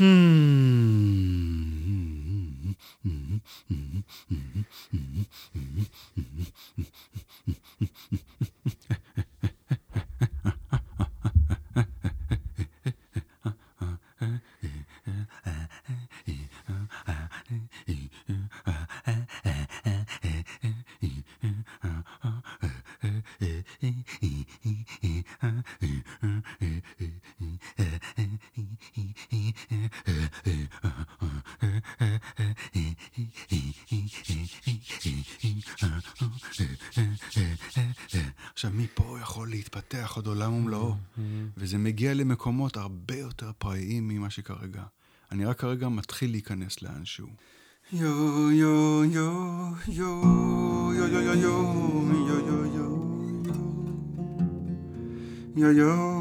嗯。מפה יכול להתפתח עוד עולם ומלואו, וזה מגיע למקומות הרבה יותר פראיים ממה שכרגע. אני רק כרגע מתחיל להיכנס לאנשהו. יו יו יו יו יו יו יו יו יו יו יו יו יו יו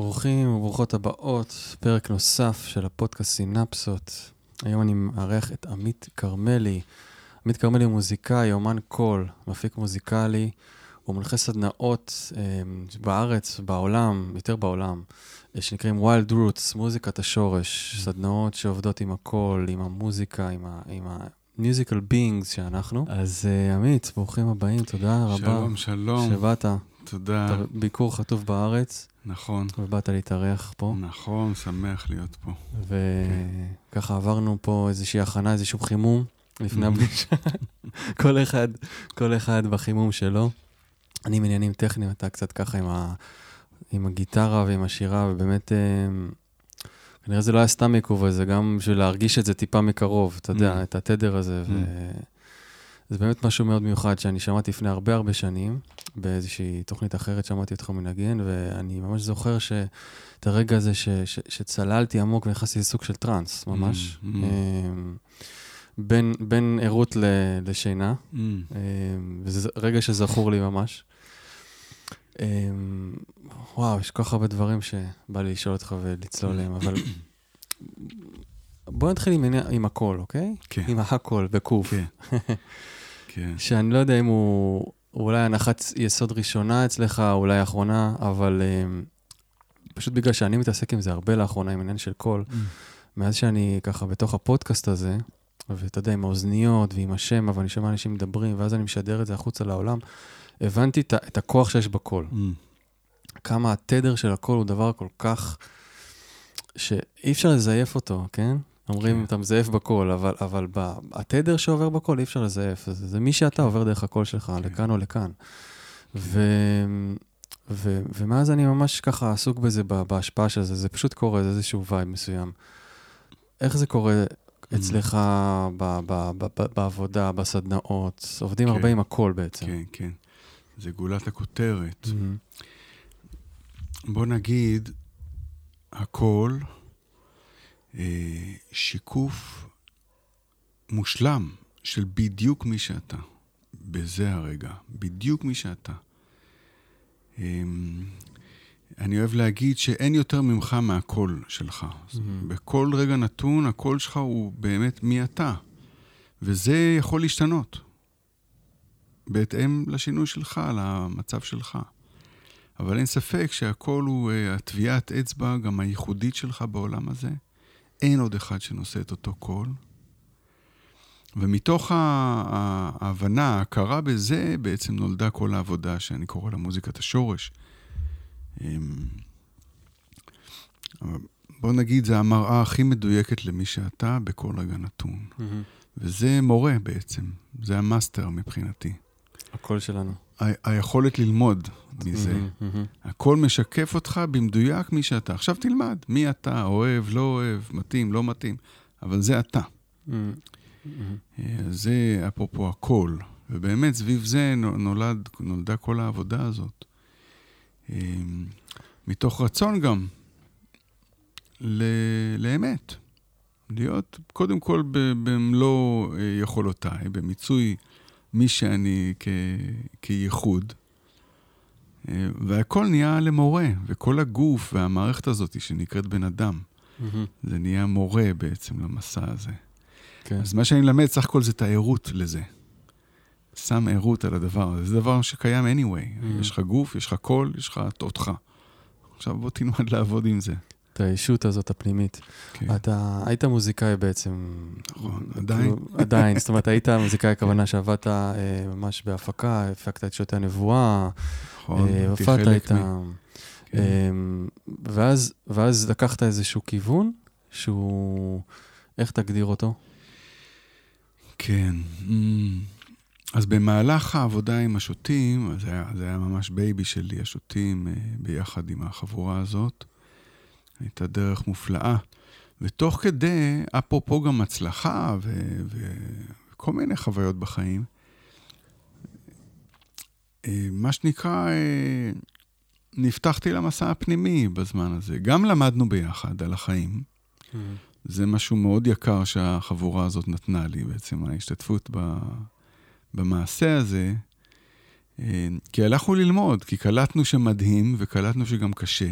ברוכים וברוכות הבאות, פרק נוסף של הפודקאסט סינפסות. היום אני מארח את עמית כרמלי. עמית כרמלי הוא מוזיקאי, אומן קול, מפיק מוזיקלי. הוא מנחה סדנאות אה, בארץ, בעולם, יותר בעולם, אה, שנקראים Wild Roots, מוזיקת השורש. סדנאות שעובדות עם הקול, עם המוזיקה, עם ה... עם ה מיוזיקל בינגס שאנחנו. אז uh, עמית, ברוכים הבאים, תודה רבה. שלום, שלום. שבאת. תודה. ביקור חטוף בארץ, נכון, ובאת להתארח פה. נכון, שמח להיות פה. וככה עברנו פה איזושהי הכנה, איזשהו חימום לפני הפגישה. כל אחד, כל אחד בחימום שלו. אני עם עניינים טכניים, אתה קצת ככה עם, ה, עם הגיטרה ועם השירה, ובאמת, אה, כנראה זה לא היה סתם עיכוב הזה, גם בשביל להרגיש את זה טיפה מקרוב, אתה יודע, Mm. את התדר הזה. ו... זה באמת משהו מאוד מיוחד שאני שמעתי לפני הרבה הרבה שנים, באיזושהי תוכנית אחרת שמעתי אותך מנגן, ואני ממש זוכר שאת הרגע הזה ש, ש, שצללתי עמוק ונכנסתי לסוג של טראנס, ממש. Mm, mm. בין, בין ערות ל, לשינה, Mm. אמ, וזה רגע שזכור לי ממש. אמ, וואו, יש כל כך הרבה דברים שבא לי לשאול אותך ולצלול עליהם, אבל בוא נתחיל עם, עם הכל, אוקיי? כן, עם הכל, בקוף. כן. כן. שאני לא יודע אם הוא הוא אולי הנחת יסוד ראשונה אצלך, אולי אחרונה, אבל um, פשוט בגלל שאני מתעסק עם זה הרבה לאחרונה, עם עניין של קול, Mm. מאז שאני ככה בתוך הפודקאסט הזה, ואתה יודע, עם האוזניות ועם השם, אבל אני שומע אנשים מדברים, ואז אני משדר את זה החוצה לעולם, הבנתי את, את הכוח שיש בקול. Mm. כמה התדר של הקול הוא דבר כל כך, שאי אפשר לזייף אותו, כן? אומרים, כן. אתה מזייף בקול, אבל, אבל ב, התדר שעובר בקול אי אפשר לזייף. זה, זה מי שאתה עובר דרך הקול שלך, כן. לכאן או לכאן. ו, ו, ומאז אני ממש ככה עסוק בזה, בהשפעה של זה, זה פשוט קורה, זה איזשהו vibe מסוים. איך זה קורה אצלך ב, ב, ב, ב, בעבודה, בסדנאות? עובדים כן. הרבה עם הקול בעצם. כן, כן. זה גולת הכותרת. מהמם. בוא נגיד, הכל שיקוף מושלם של בדיוק מי שאתה. בזה הרגע, בדיוק מי שאתה. אה, אני אוהב להגיד שאין יותר ממך מהקול שלך. מהמם. בכל רגע נתון, הקול שלך הוא באמת מי אתה. וזה יכול להשתנות. בהתאם לשינוי שלך, למצב שלך. אבל אין ספק שהכל הוא uh, הטביעת אצבע, גם הייחודית שלך בעולם הזה. אין עוד אחד שנושא את אותו קול. ומתוך ההבנה, ההכרה בזה, בעצם נולדה כל העבודה שאני קורא לה מוזיקת השורש. אמ, בוא נגיד, זה המראה הכי מדויקת למי שאתה בכל רגע נתון. מהמם. וזה מורה בעצם, זה המאסטר מבחינתי. הקול שלנו. ה- היכולת ללמוד מזה. מהמם, מהמם. הקול משקף אותך במדויק מי שאתה. עכשיו תלמד, מי אתה, אוהב, לא אוהב, מתאים, לא מתאים, אבל זה אתה. אה, זה אפרופו הקול. ובאמת, סביב זה נו- נולד, נולדה כל העבודה הזאת. אה, מתוך רצון גם ל, לאמת. להיות קודם כל במלוא אה, יכולותיי, במיצוי מי שאני כ, כייחוד. אה, והכל נהיה למורה, וכל הגוף והמערכת הזאת שנקראת בן אדם, מהמם. זה נהיה מורה בעצם למסע הזה. כן. אז מה שאני מלמד, סך הכל זה את הערות לזה. שם ערות על הדבר הזה. זה דבר שקיים anyway. Mm. יש לך גוף, יש לך קול, יש לך אותך. עכשיו בוא תלמד לעבוד עם זה. את הישות הזאת הפנימית. כן. אתה היית מוזיקאי בעצם. נכון, כאילו, עדיין. עדיין, זאת אומרת, היית מוזיקאי, הכוונה שעבדת אה, ממש בהפקה, הפקת את שוטי הנבואה, נכון, אה, היית הופעת חלק איתם. מ- כן. אמ, ואז, ואז לקחת איזשהו כיוון שהוא, איך תגדיר אותו? כן. אממ. אז במהלך העבודה עם השוטים, זה היה, זה היה ממש baby שלי, השוטים, אה, ביחד עם החבורה הזאת. הייתה דרך מופלאה. ותוך כדי, אפרופו גם הצלחה ו- ו- וכל מיני חוויות בחיים, אה, מה שנקרא, אה, נפתחתי למסע הפנימי בזמן הזה. גם למדנו ביחד על החיים. זה משהו מאוד יקר שהחבורה הזאת נתנה לי, בעצם ההשתתפות ב, במעשה הזה. אה, כי הלכנו ללמוד, כי קלטנו שמדהים וקלטנו שגם קשה,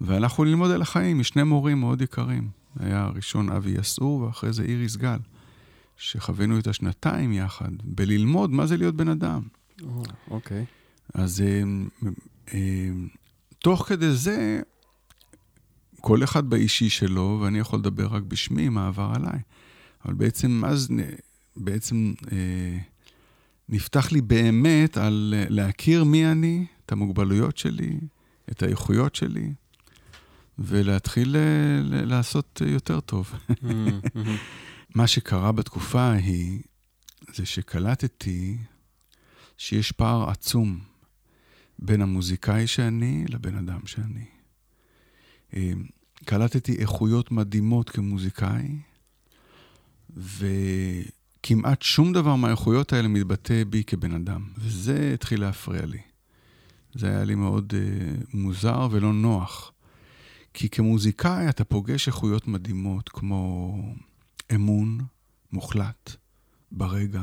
והלכנו ללמוד על החיים משני מורים מאוד יקרים. היה הראשון אבי יסעור, ואחרי זה איריס גל, שחווינו את השנתיים יחד, בללמוד מה זה להיות בן אדם. או, אוקיי. אז אה, אה, תוך כדי זה, כל אחד באישי שלו, ואני יכול לדבר רק בשמי, מה עבר עליי. אבל בעצם אז, בעצם אה, נפתח לי באמת על אה, להכיר מי אני, את המוגבלויות שלי, את האיכויות שלי, ולהתחיל אה, לעשות אה, יותר טוב. מהמם. מה שקרה בתקופה ההיא, זה שקלטתי שיש פער עצום בין המוזיקאי שאני לבן אדם שאני. אה, קלטתי איכויות מדהימות כמוזיקאי, וכמעט שום דבר מהאיכויות האלה מתבטא בי כבן אדם, וזה התחיל להפריע לי. זה היה לי מאוד uh, מוזר ולא נוח. כי כמוזיקאי אתה פוגש איכויות מדהימות כמו אמון מוחלט ברגע,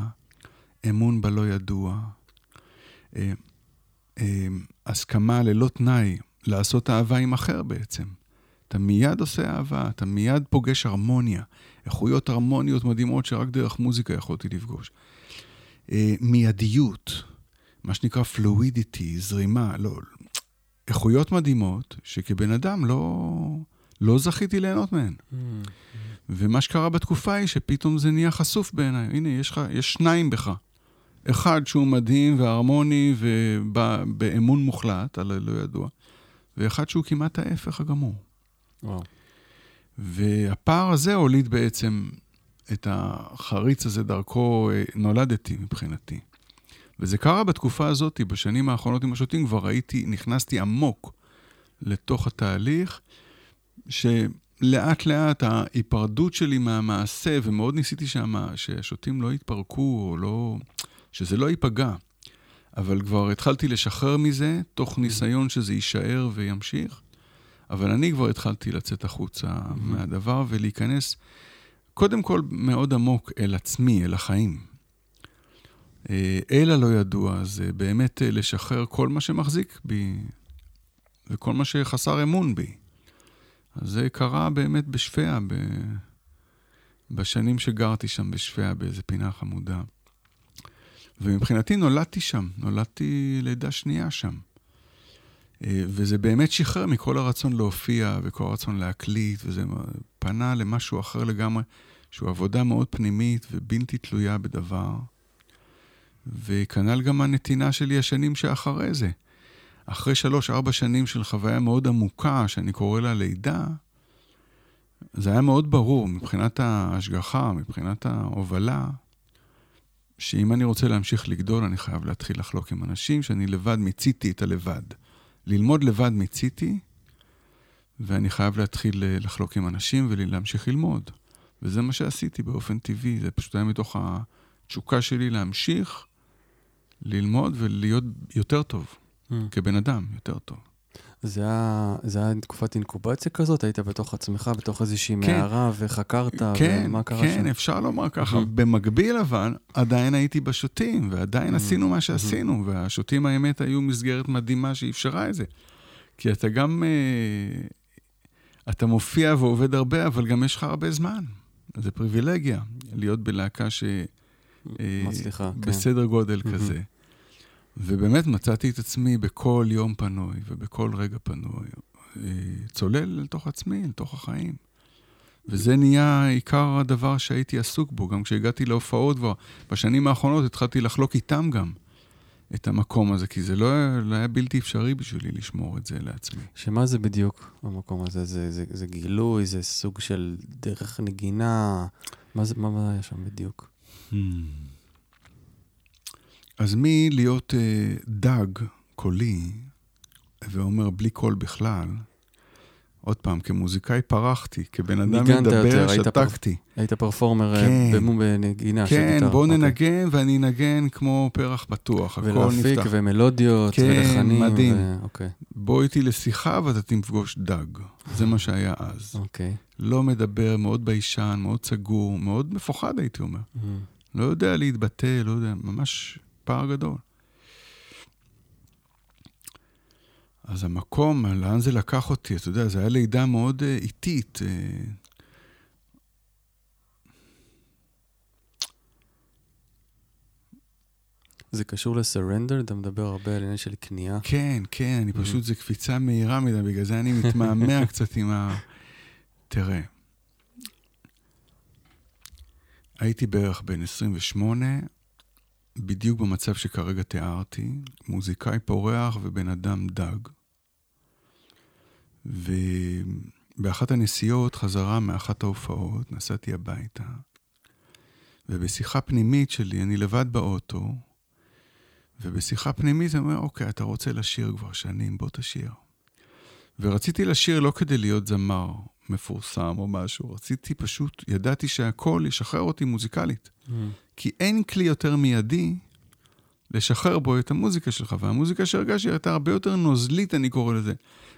אמון בלא ידוע, אה, אה, הסכמה ללא תנאי לעשות אהבה עם אחר בעצם. אתה מיד עושה אהבה, אתה מיד פוגש הרמוניה, איכויות הרמוניות מדהימות שרק דרך מוזיקה יכולתי לפגוש. אה, מיידיות, מה שנקרא פלואידיטי, זרימה, לא, איכויות מדהימות שכבן אדם לא, לא זכיתי ליהנות מהן. מהמם. ומה שקרה בתקופה היא שפתאום זה נהיה חשוף בעיניי. הנה, יש, לך, יש שניים בך. אחד שהוא מדהים והרמוני ובאמון מוחלט, על הלא ידוע, ואחד שהוא כמעט ההפך הגמור. וואו. והפער הזה הוליד בעצם את החריץ הזה, דרכו אה, נולדתי מבחינתי. וזה קרה בתקופה הזאת, בשנים האחרונות עם השוטים, כבר ראיתי, נכנסתי עמוק לתוך התהליך, שלאט לאט ההיפרדות שלי מהמעשה, ומאוד ניסיתי שמה, שהשוטים לא יתפרקו, או לא... שזה לא ייפגע. אבל כבר התחלתי לשחרר מזה, תוך ניסיון שזה יישאר וימשיך. אבל אני כבר התחלתי לצאת החוצה מהדבר ולהיכנס, קודם כל, מאוד עמוק אל עצמי, אל החיים. אה, אל הלא ידוע, זה באמת אה, לשחרר כל מה שמחזיק בי וכל מה שחסר אמון בי. אז זה קרה באמת בשפיה, ב... בשנים שגרתי שם בשפיה, באיזה פינה חמודה. ומבחינתי נולדתי שם, נולדתי לידה שנייה שם. אה, וזה באמת שחרר מכל הרצון להופיע וכל הרצון להקליט, וזה פנה למשהו אחר לגמרי, שהוא עבודה מאוד פנימית ובלתי תלויה בדבר. וכנ"ל גם הנתינה שלי השנים שאחרי זה. אחרי שלוש-ארבע שנים של חוויה מאוד עמוקה, שאני קורא לה לידה, זה היה מאוד ברור מבחינת ההשגחה, מבחינת ההובלה, שאם אני רוצה להמשיך לגדול, אני חייב להתחיל לחלוק עם אנשים, שאני לבד מיציתי את הלבד. ללמוד לבד מיציתי, ואני חייב להתחיל אה, לחלוק עם אנשים ולהמשיך ללמוד. וזה מה שעשיתי באופן טבעי, זה פשוט היה מתוך התשוקה שלי להמשיך ללמוד ולהיות יותר טוב, mm. כבן אדם, יותר טוב. זה היה, זה היה תקופת אינקובציה כזאת? היית בתוך עצמך, בתוך איזושהי כן, מערה, וחקרת, כן, ומה קרה כן, שם? כן, אפשר לומר ככה. Mm-hmm. במקביל אבל, עדיין הייתי בשוטים, ועדיין mm-hmm. עשינו מה שעשינו, mm-hmm. והשוטים האמת היו מסגרת מדהימה שאפשרה את זה. כי אתה גם, אה, אתה מופיע ועובד הרבה, אבל גם יש לך הרבה זמן. זה פריבילגיה, להיות בלהקה ש... אה, מצליחה, כן. בסדר גודל mm-hmm. כזה. ובאמת מצאתי את עצמי בכל יום פנוי ובכל רגע פנוי, אה, צולל לתוך עצמי, לתוך החיים. וזה נהיה עיקר הדבר שהייתי עסוק בו. גם כשהגעתי להופעות כבר, בשנים האחרונות התחלתי לחלוק איתם גם את המקום הזה, כי זה לא היה, לא היה בלתי אפשרי בשבילי לשמור את זה לעצמי. שמה זה בדיוק המקום הזה? זה, זה, זה גילוי, זה סוג של דרך נגינה? מה, זה, מה, מה היה שם בדיוק? Hmm. אז מלהיות אה, דג קולי, ואומר בלי קול בכלל, עוד פעם, כמוזיקאי פרחתי, כבן אדם מדבר, שתקתי. היית, פר... היית פרפורמר אה, כן, במום בנגינה כן. כן, בוא אוקיי. ננגן ואני אנגן כמו פרח פתוח, הכל נפתח. ולהפיק ומלודיות כן, ולחנים. כן, מדהים. ו... אוקיי. בוא איתי לשיחה ואתה תפגוש דג. זה מה שהיה אז. אוקיי. לא מדבר, מאוד ביישן, מאוד סגור, מאוד מפוחד הייתי אומר. Mm. לא יודע להתבטא, לא יודע, ממש פער גדול. אז המקום, לאן זה לקח אותי? אתה יודע, זו הייתה לידה מאוד uh, איטית. Uh, זה קשור לסרנדר? אתה מדבר הרבה על עניין של כניעה? כן, כן, אני mm-hmm. פשוט, זו קפיצה מהירה מדי, בגלל זה אני מתמהמה קצת עם ה... תראה, הייתי בערך בן 28, בדיוק במצב שכרגע תיארתי, מוזיקאי פורח ובן אדם דג. ובאחת הנסיעות, חזרה מאחת ההופעות, נסעתי הביתה, ובשיחה פנימית שלי, אני לבד באוטו, ובשיחה פנימית אני אומר, אוקיי, אתה רוצה לשיר כבר שנים, בוא תשיר. ורציתי לשיר לא כדי להיות זמר מפורסם או משהו, רציתי פשוט, ידעתי שהכל ישחרר אותי מוזיקלית. Mm. כי אין כלי יותר מיידי לשחרר בו את המוזיקה שלך, והמוזיקה שהרגשתי הייתה הרבה יותר נוזלית, אני קורא לזה,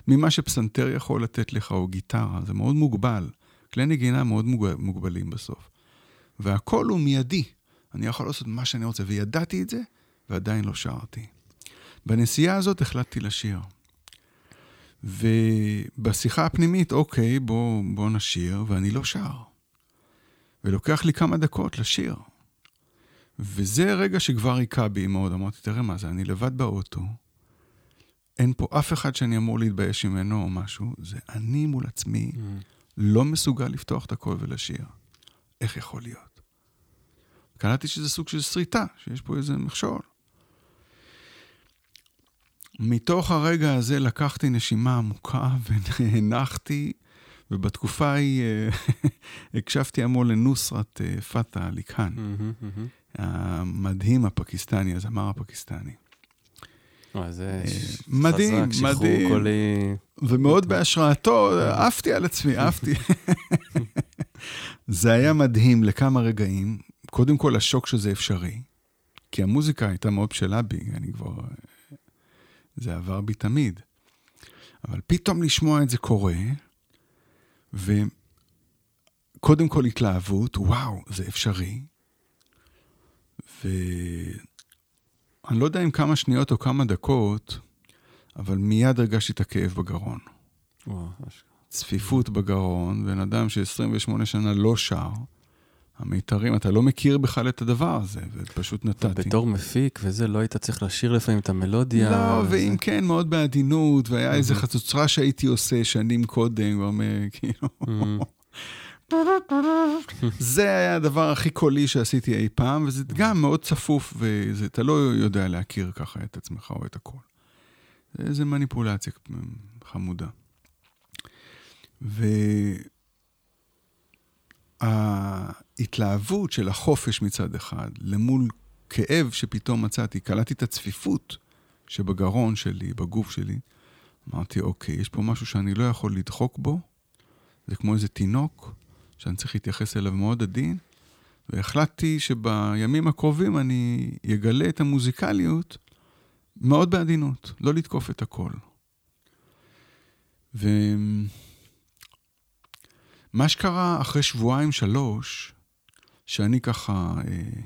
ממה שפסנתר יכול לתת לך, או גיטרה, זה מאוד מוגבל. כלי נגינה מאוד מוגבלים בסוף. והכל הוא מיידי. אני יכול לעשות מה שאני רוצה, וידעתי את זה, ועדיין לא שרתי. בנסיעה הזאת החלטתי לשיר. ובשיחה הפנימית, אוקיי, בוא, בוא נשיר, ואני לא שר. ולוקח לי כמה דקות לשיר. וזה רגע שכבר היכה בי מאוד. אמרתי, תראה מה זה, אני לבד באוטו, אין פה אף אחד שאני אמור להתבייש ממנו או משהו, זה אני מול עצמי, mm. לא מסוגל לפתוח את הקול ולשיר. איך יכול להיות? קלטתי שזה סוג של שריטה, שיש פה איזה מכשול. מתוך הרגע הזה לקחתי נשימה עמוקה והנחתי, ובתקופה ההיא אה, הקשבתי המון לנוסרת אה, פתא עלי כאן, mm-hmm, mm-hmm. המדהים הפקיסטני, הזמר הפקיסטני. זה מדהים, חזק, מדהים. קולי... ומאוד בהשראתו, עפתי על עצמי, עפתי. זה היה מדהים לכמה רגעים. קודם כל, השוק שזה אפשרי, כי המוזיקה הייתה מאוד בשלה בי, אני כבר זה עבר בי תמיד. אבל פתאום לשמוע את זה קורה, וקודם כל התלהבות, וואו, זה אפשרי. ואני לא יודע אם כמה שניות או כמה דקות, אבל מיד הרגשתי את הכאב בגרון. וואו, צפיפות בגרון, בן אדם ש-28 שנה לא שר, המיתרים, אתה לא מכיר בכלל את הדבר הזה, ופשוט נתתי. בתור מפיק וזה, לא היית צריך לשיר לפעמים את המלודיה? לא, וזה... ואם כן, מאוד בעדינות, והיה. איזה חצוצרה שהייתי עושה שנים קודם, ואומר, כאילו... זה היה הדבר הכי קולי שעשיתי אי פעם, וזה גם מאוד צפוף, ואתה לא יודע להכיר ככה את עצמך או את הכל. זה מניפולציה חמודה. ו... ההתלהבות של החופש מצד אחד, למול כאב שפתאום מצאתי, קלטתי את הצפיפות שבגרון שלי, בגוף שלי. אמרתי, אוקיי, יש פה משהו שאני לא יכול לדחוק בו, זה כמו איזה תינוק שאני צריך להתייחס אליו מאוד עדין, והחלטתי שבימים הקרובים אני אגלה את המוזיקליות מאוד בעדינות, לא לתקוף את הכל. ומה שקרה אחרי שבועיים, שלוש, שאני ככה אה,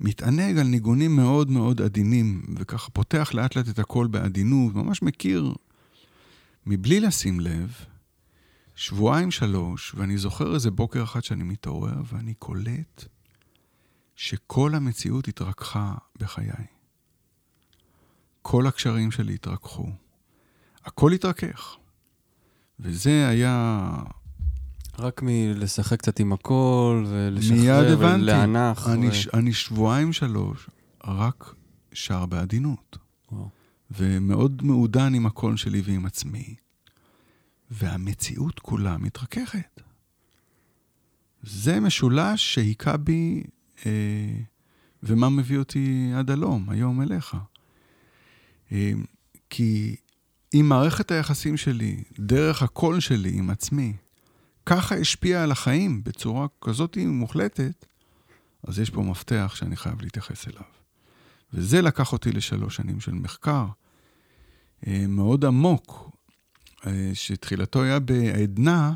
מתענג על ניגונים מאוד מאוד עדינים, וככה פותח לאט לאט את הכל בעדינות, ממש מכיר, מבלי לשים לב, שבועיים, שלוש, ואני זוכר איזה בוקר אחד שאני מתעורר, ואני קולט שכל המציאות התרככה בחיי. כל הקשרים שלי התרככו. הכל התרכך. וזה היה... רק מלשחק קצת עם הכל, ולשחרר, ולהנח. אני, ו... אני שבועיים, שלוש, רק שר בעדינות. וואו. ומאוד מעודן עם הקול שלי ועם עצמי. והמציאות כולה מתרככת. זה משולש שהיכה בי, אה, ומה מביא אותי עד הלום, היום אליך. אה, כי אם מערכת היחסים שלי, דרך הקול שלי עם עצמי, ככה השפיעה על החיים בצורה כזאת מוחלטת, אז יש פה מפתח שאני חייב להתייחס אליו. וזה לקח אותי לשלוש שנים של מחקר אה, מאוד עמוק, שתחילתו היה בעדנה,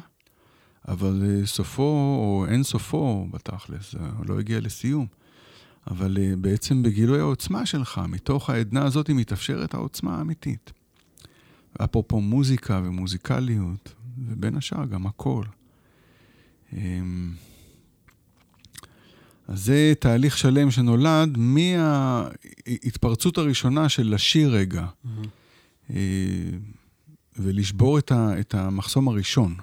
אבל אה, סופו, או אין סופו בתכלס, לא הגיע לסיום. אבל בעצם בגילוי העוצמה שלך, מתוך העדנה הזאת מתאפשרת העוצמה האמיתית. אפרופו מוזיקה ומוזיקליות, ובין השאר גם הקול. אמ, אז זה תהליך שלם שנולד מההתפרצות הראשונה של לשיר רגע, mm-hmm. ולשבור את, ה, את המחסום הראשון,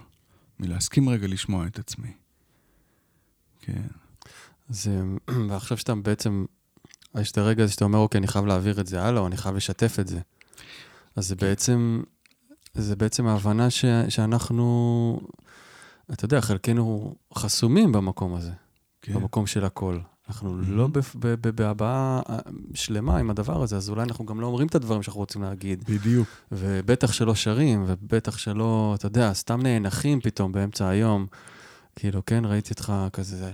מלהסכים רגע לשמוע את עצמי. כן. זה, ועכשיו שאתה בעצם, יש את הרגע הזה שאתה אומר, אוקיי, אני חייב להעביר את זה הלאה, או אני חייב לשתף את זה. אז זה כן. בעצם, זה בעצם ההבנה ש, שאנחנו, אתה יודע, חלקנו חסומים במקום הזה, כן. במקום של הכל. אנחנו. לא בהבעה אה, שלמה עם הדבר הזה, אז אולי אנחנו גם לא אומרים את הדברים שאנחנו רוצים להגיד. בדיוק. ובטח שלא שרים, ובטח שלא, אתה יודע, סתם נאנחים פתאום באמצע היום. כאילו, כן, ראיתי אותך כזה,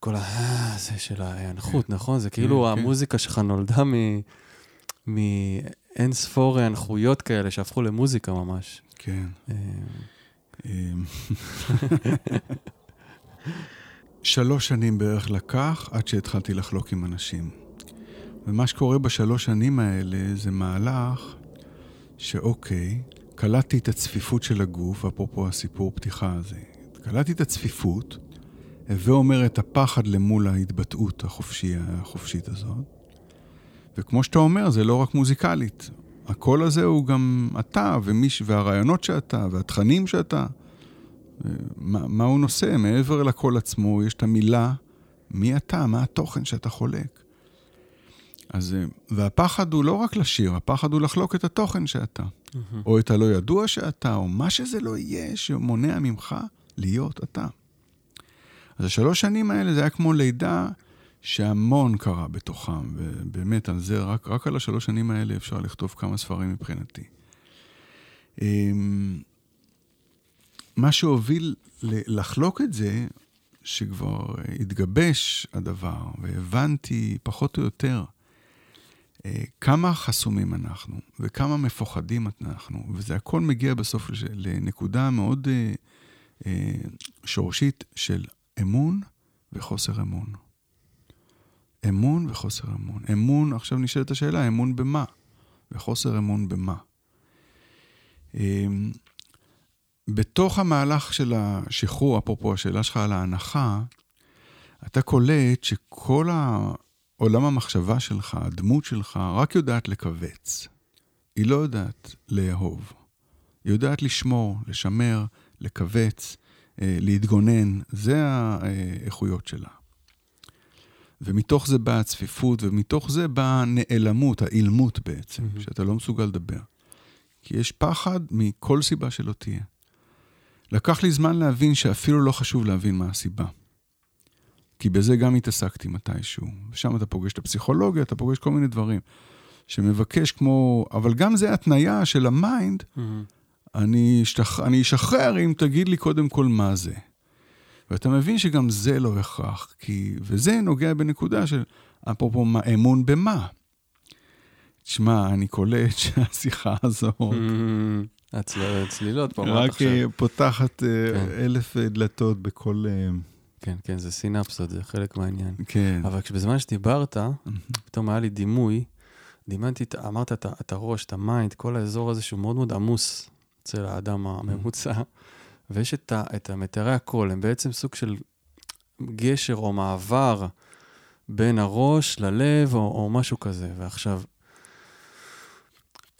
כל ה... זה של ההנחות, כן. נכון? זה כאילו כן, כן. המוזיקה שלך נולדה מאין ספור הנחויות כאלה שהפכו למוזיקה ממש. כן. שלוש שנים בערך לקח עד שהתחלתי לחלוק עם אנשים. ומה שקורה בשלוש שנים האלה זה מהלך שאוקיי, קלטתי את הצפיפות של הגוף, אפרופו הסיפור פתיחה הזה. קלטתי את הצפיפות, הווה אומר את הפחד למול ההתבטאות החופשי, החופשית הזאת. וכמו שאתה אומר, זה לא רק מוזיקלית. הקול הזה הוא גם אתה, ומיש, והרעיונות שאתה, והתכנים שאתה. מה, מה הוא נושא? מעבר לקול עצמו, יש את המילה, מי אתה, מה התוכן שאתה חולק. אז, והפחד הוא לא רק לשיר, הפחד הוא לחלוק את התוכן שאתה. Mm-hmm. או את הלא ידוע שאתה, או מה שזה לא יהיה שמונע ממך להיות אתה. אז השלוש שנים האלה זה היה כמו לידה שהמון קרה בתוכם, ובאמת על זה, רק, רק על השלוש שנים האלה אפשר לכתוב כמה ספרים מבחינתי. אמ, מה שהוביל לחלוק את זה, שכבר התגבש הדבר, והבנתי פחות או יותר אה, כמה חסומים אנחנו, וכמה מפוחדים אנחנו, וזה הכל מגיע בסוף לנקודה מאוד אה, אה, שורשית של אמון וחוסר אמון. אמון וחוסר אמון. אמון, עכשיו נשאלת השאלה, אמון במה? וחוסר אמון במה? בתוך המהלך של השחרור, אפרופו השאלה שלך על ההנחה, אתה קולט שכל עולם המחשבה שלך, הדמות שלך, רק יודעת לכווץ. היא לא יודעת לאהוב. היא יודעת לשמור, לשמר, לכווץ, אה, להתגונן. זה האיכויות שלה. ומתוך זה באה הצפיפות, ומתוך זה באה הנעלמות, האילמות בעצם, mm-hmm. שאתה לא מסוגל לדבר. כי יש פחד מכל סיבה שלא תהיה. לקח לי זמן להבין שאפילו לא חשוב להבין מה הסיבה. כי בזה גם התעסקתי מתישהו. ושם אתה פוגש את הפסיכולוגיה, אתה פוגש כל מיני דברים. שמבקש כמו, אבל גם זה התניה של ה mind, Mm-hmm. אני, אשתח... אני אשחרר אם תגיד לי קודם כל מה זה. ואתה מבין שגם זה לא הכרח, כי... וזה נוגע בנקודה של, אפרופו, מה, אמון במה. תשמע, אני קולט שהשיחה הזאת Mm-hmm. הצל- הצלילות פה, רק חושב? אה, פותחת אה, כן. אלף אה, דלתות בכל... כן, כן, זה סינפסות, זה חלק מהעניין. כן. אבל בזמן שדיברת, פתאום היה לי דימוי, דמיינתי, אמרת את הראש, את ה mind, כל האזור הזה שהוא מאוד מאוד עמוס אצל האדם הממוצע, ויש את ה- את המיתרי הקול, הם בעצם סוג של גשר או מעבר בין הראש ללב או, או משהו כזה. ועכשיו,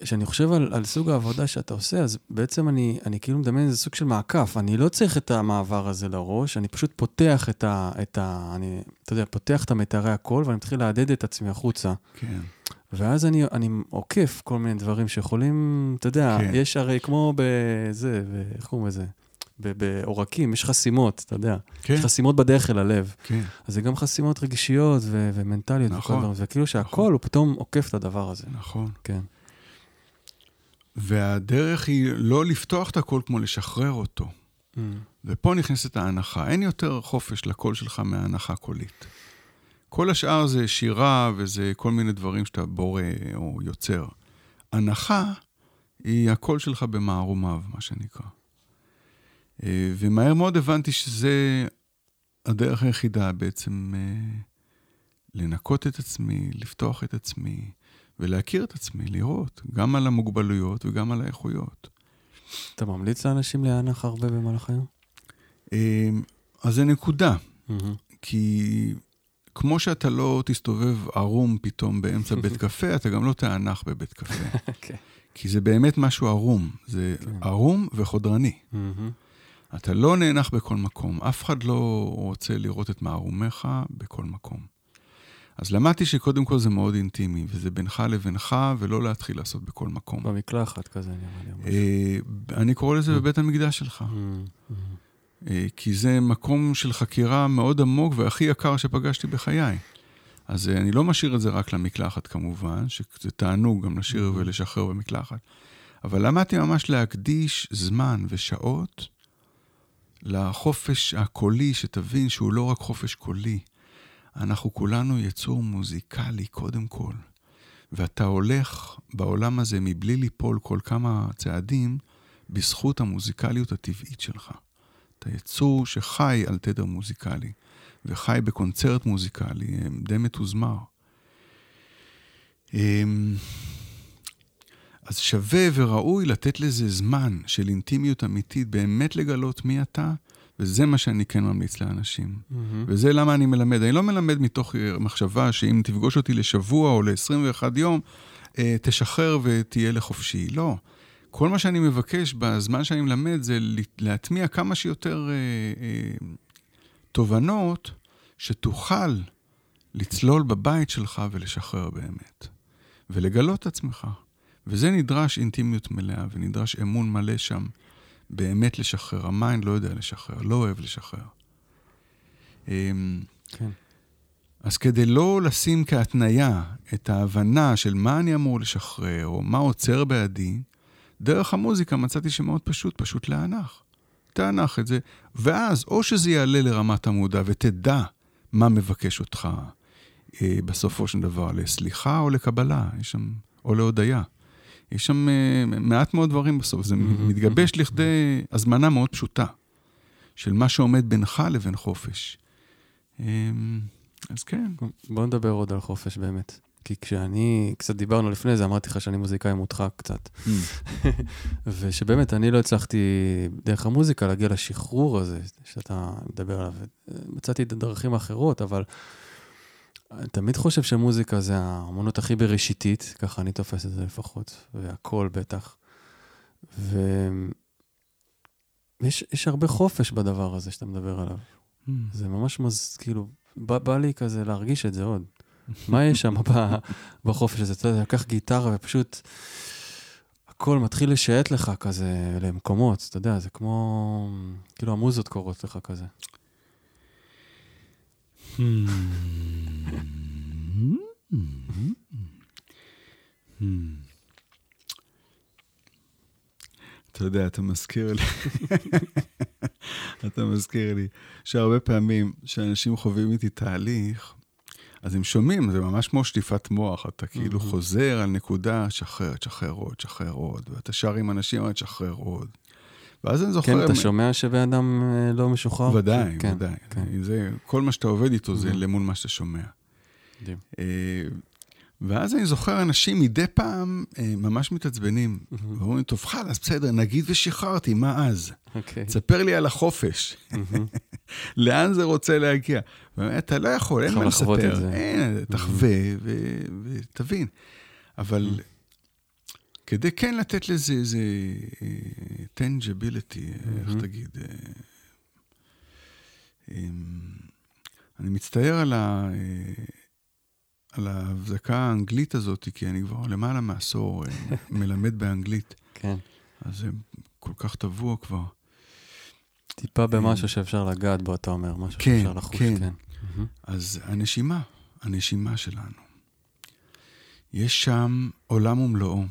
כשאני חושב על, על סוג העבודה שאתה עושה, אז בעצם אני, אני כאילו מדמיין איזה סוג של מעקף. אני לא צריך את המעבר הזה לראש, אני פשוט פותח את ה... את ה אני, אתה יודע, פותח את המטרי הקול ואני מתחיל להדד את עצמי החוצה. כן. ואז אני, אני עוקף כל מיני דברים שיכולים, אתה יודע, כן. יש הרי כמו בזה, איך קוראים לזה? בעורקים, יש חסימות, אתה יודע. כן. יש חסימות בדרך אל הלב. כן. אז זה גם חסימות רגשיות ו- ומנטליות וכל נכון. הדברים. וכאילו שהכל הוא פתאום עוקף את הדבר הזה. נכון. כן. והדרך היא לא לפתוח את הקול כמו לשחרר אותו. Mm. ופה נכנסת ההנחה. אין יותר חופש לקול שלך מהנחה קולית. כל השאר זה שירה וזה כל מיני דברים שאתה בורא או יוצר. הנחה היא הקול שלך במערומיו, מה שנקרא. אה, ומהר מאוד הבנתי שזה הדרך היחידה בעצם אה, לנקות את עצמי, לפתוח את עצמי ולהכיר את עצמי, לראות גם על המוגבלויות וגם על האיכויות. אתה ממליץ לאנשים להנח הרבה במהלך היום? אה, אז זה נקודה. כי כמו שאתה לא תסתובב ערום פתאום באמצע בית קפה, אתה גם לא תענך בבית קפה. כן. כי זה באמת משהו ערום. זה כן. ערום וחודרני. אתה לא נאנח בכל מקום. אף אחד לא רוצה לראות את מערומיך בכל מקום. אז למדתי שקודם כל זה מאוד אינטימי, וזה בינך לבינך, ולא להתחיל לעשות בכל מקום. במקלחת כזה, נראה לי. או משהו. אה, אני קורא לזה בבית המקדש שלך. מהמם. מהמם. אה, כי זה מקום של חקירה מאוד עמוק והכי יקר שפגשתי בחיי. אז אה, אני לא משאיר את זה רק למקלחת כמובן, שזה תענוג גם לשיר. ולשחרר במקלחת. אבל למדתי ממש להקדיש זמן ושעות לחופש הקולי, שתבין שהוא לא רק חופש קולי. אנחנו כולנו יצור מוזיקלי קודם כל. ואתה הולך בעולם הזה מבלי ליפול כל כמה צעדים, בזכות המוזיקליות הטבעית שלך. אתה יצור שחי על תדר מוזיקלי, וחי בקונצרט מוזיקלי אה, די מתוזמר. אמ, אז שווה וראוי לתת לזה זמן של אינטימיות אמיתית, באמת לגלות מי אתה, וזה מה שאני כן ממליץ לאנשים. מהמם. וזה למה אני מלמד. אני לא מלמד מתוך אה, מחשבה שאם תפגוש אותי לשבוע או ל-21 יום, אה, תשחרר ותהיה לחופשי. לא. כל מה שאני מבקש בזמן שאני מלמד זה להטמיע כמה שיותר אה, אה, תובנות שתוכל לצלול בבית שלך ולשחרר באמת. ולגלות את עצמך. וזה נדרש אינטימיות מלאה ונדרש אמון מלא שם. באמת לשחרר. ה mind לא יודע לשחרר, לא אוהב לשחרר. אמ, כן. אז כדי לא לשים כהתניה את ההבנה של מה אני אמור לשחרר, או מה עוצר בעדי, דרך המוזיקה מצאתי שמאוד פשוט, פשוט להנח. תענח את זה, ואז או שזה יעלה לרמת המודע ותדע מה מבקש אותך אה, בסופו של דבר, לסליחה או לקבלה, יש שם, או להודיה. יש שם אה, מעט מאוד דברים בסוף, זה. מתגבש לכדי הזמנה מאוד פשוטה, של מה שעומד בינך לבין חופש. אמ, אז כן. בוא נדבר עוד על חופש באמת. כי כשאני, קצת דיברנו לפני זה, אמרתי לך שאני מוזיקאי מודחק קצת. ושבאמת, אני לא הצלחתי דרך המוזיקה להגיע לשחרור הזה שאתה מדבר עליו. מצאתי את הדרכים האחרות, אבל אני תמיד חושב שמוזיקה זה האמנות הכי בראשיתית, ככה אני תופס את זה לפחות, והקול בטח. ויש יש הרבה חופש בדבר הזה שאתה מדבר עליו. זה ממש מז... כאילו, בא, בא לי כזה להרגיש את זה עוד. מה יש שם בחופש הזה? אתה יודע, לקח גיטרה ופשוט הכל מתחיל לשייט לך כזה למקומות, אתה יודע, זה כמו... כאילו המוזות קורות לך כזה. אתה יודע, אתה מזכיר לי, אתה מזכיר לי שהרבה פעמים כשאנשים חווים איתי תהליך, אז הם שומעים, זה ממש כמו שטיפת מוח, אתה כאילו חוזר על נקודה, שחרר, תשחרר עוד, תשחרר עוד, ואתה שר עם אנשים, עוד תשחרר עוד. ואז אני זוכר... כן, אתה שומע שבן אדם אה, לא משוחרר? ודאי, כן, ודאי. כן. זה, כל מה שאתה עובד איתו זה Mhm. למול מה שאתה שומע. מדהים. אה, ואז אני זוכר אנשים מדי פעם אה, ממש מתעצבנים, ואומרים, טוב, חלאס, בסדר, נגיד ושחררתי, מה אז? אוקיי. תספר לי על החופש, מהמם. לאן זה רוצה להגיע? באמת, אתה לא יכול, אין מה לספר. אין, תחווה ותבין. אבל כדי כן לתת לזה איזה tangibility, איך Mhm. תגיד, אה, אמ, אני מצטער על ה... אה, על ההבזקה האנגלית הזאת, כי אני כבר למעלה מעשור אה, מלמד באנגלית, כן. אז זה כל כך טבוע כבר. טיפה במשהו שאפשר לגעת בו, אתה אומר, משהו כן, שאפשר לחוש, כן. כן. מהמם. אז הנשימה, הנשימה שלנו. יש שם עולם ומלואו.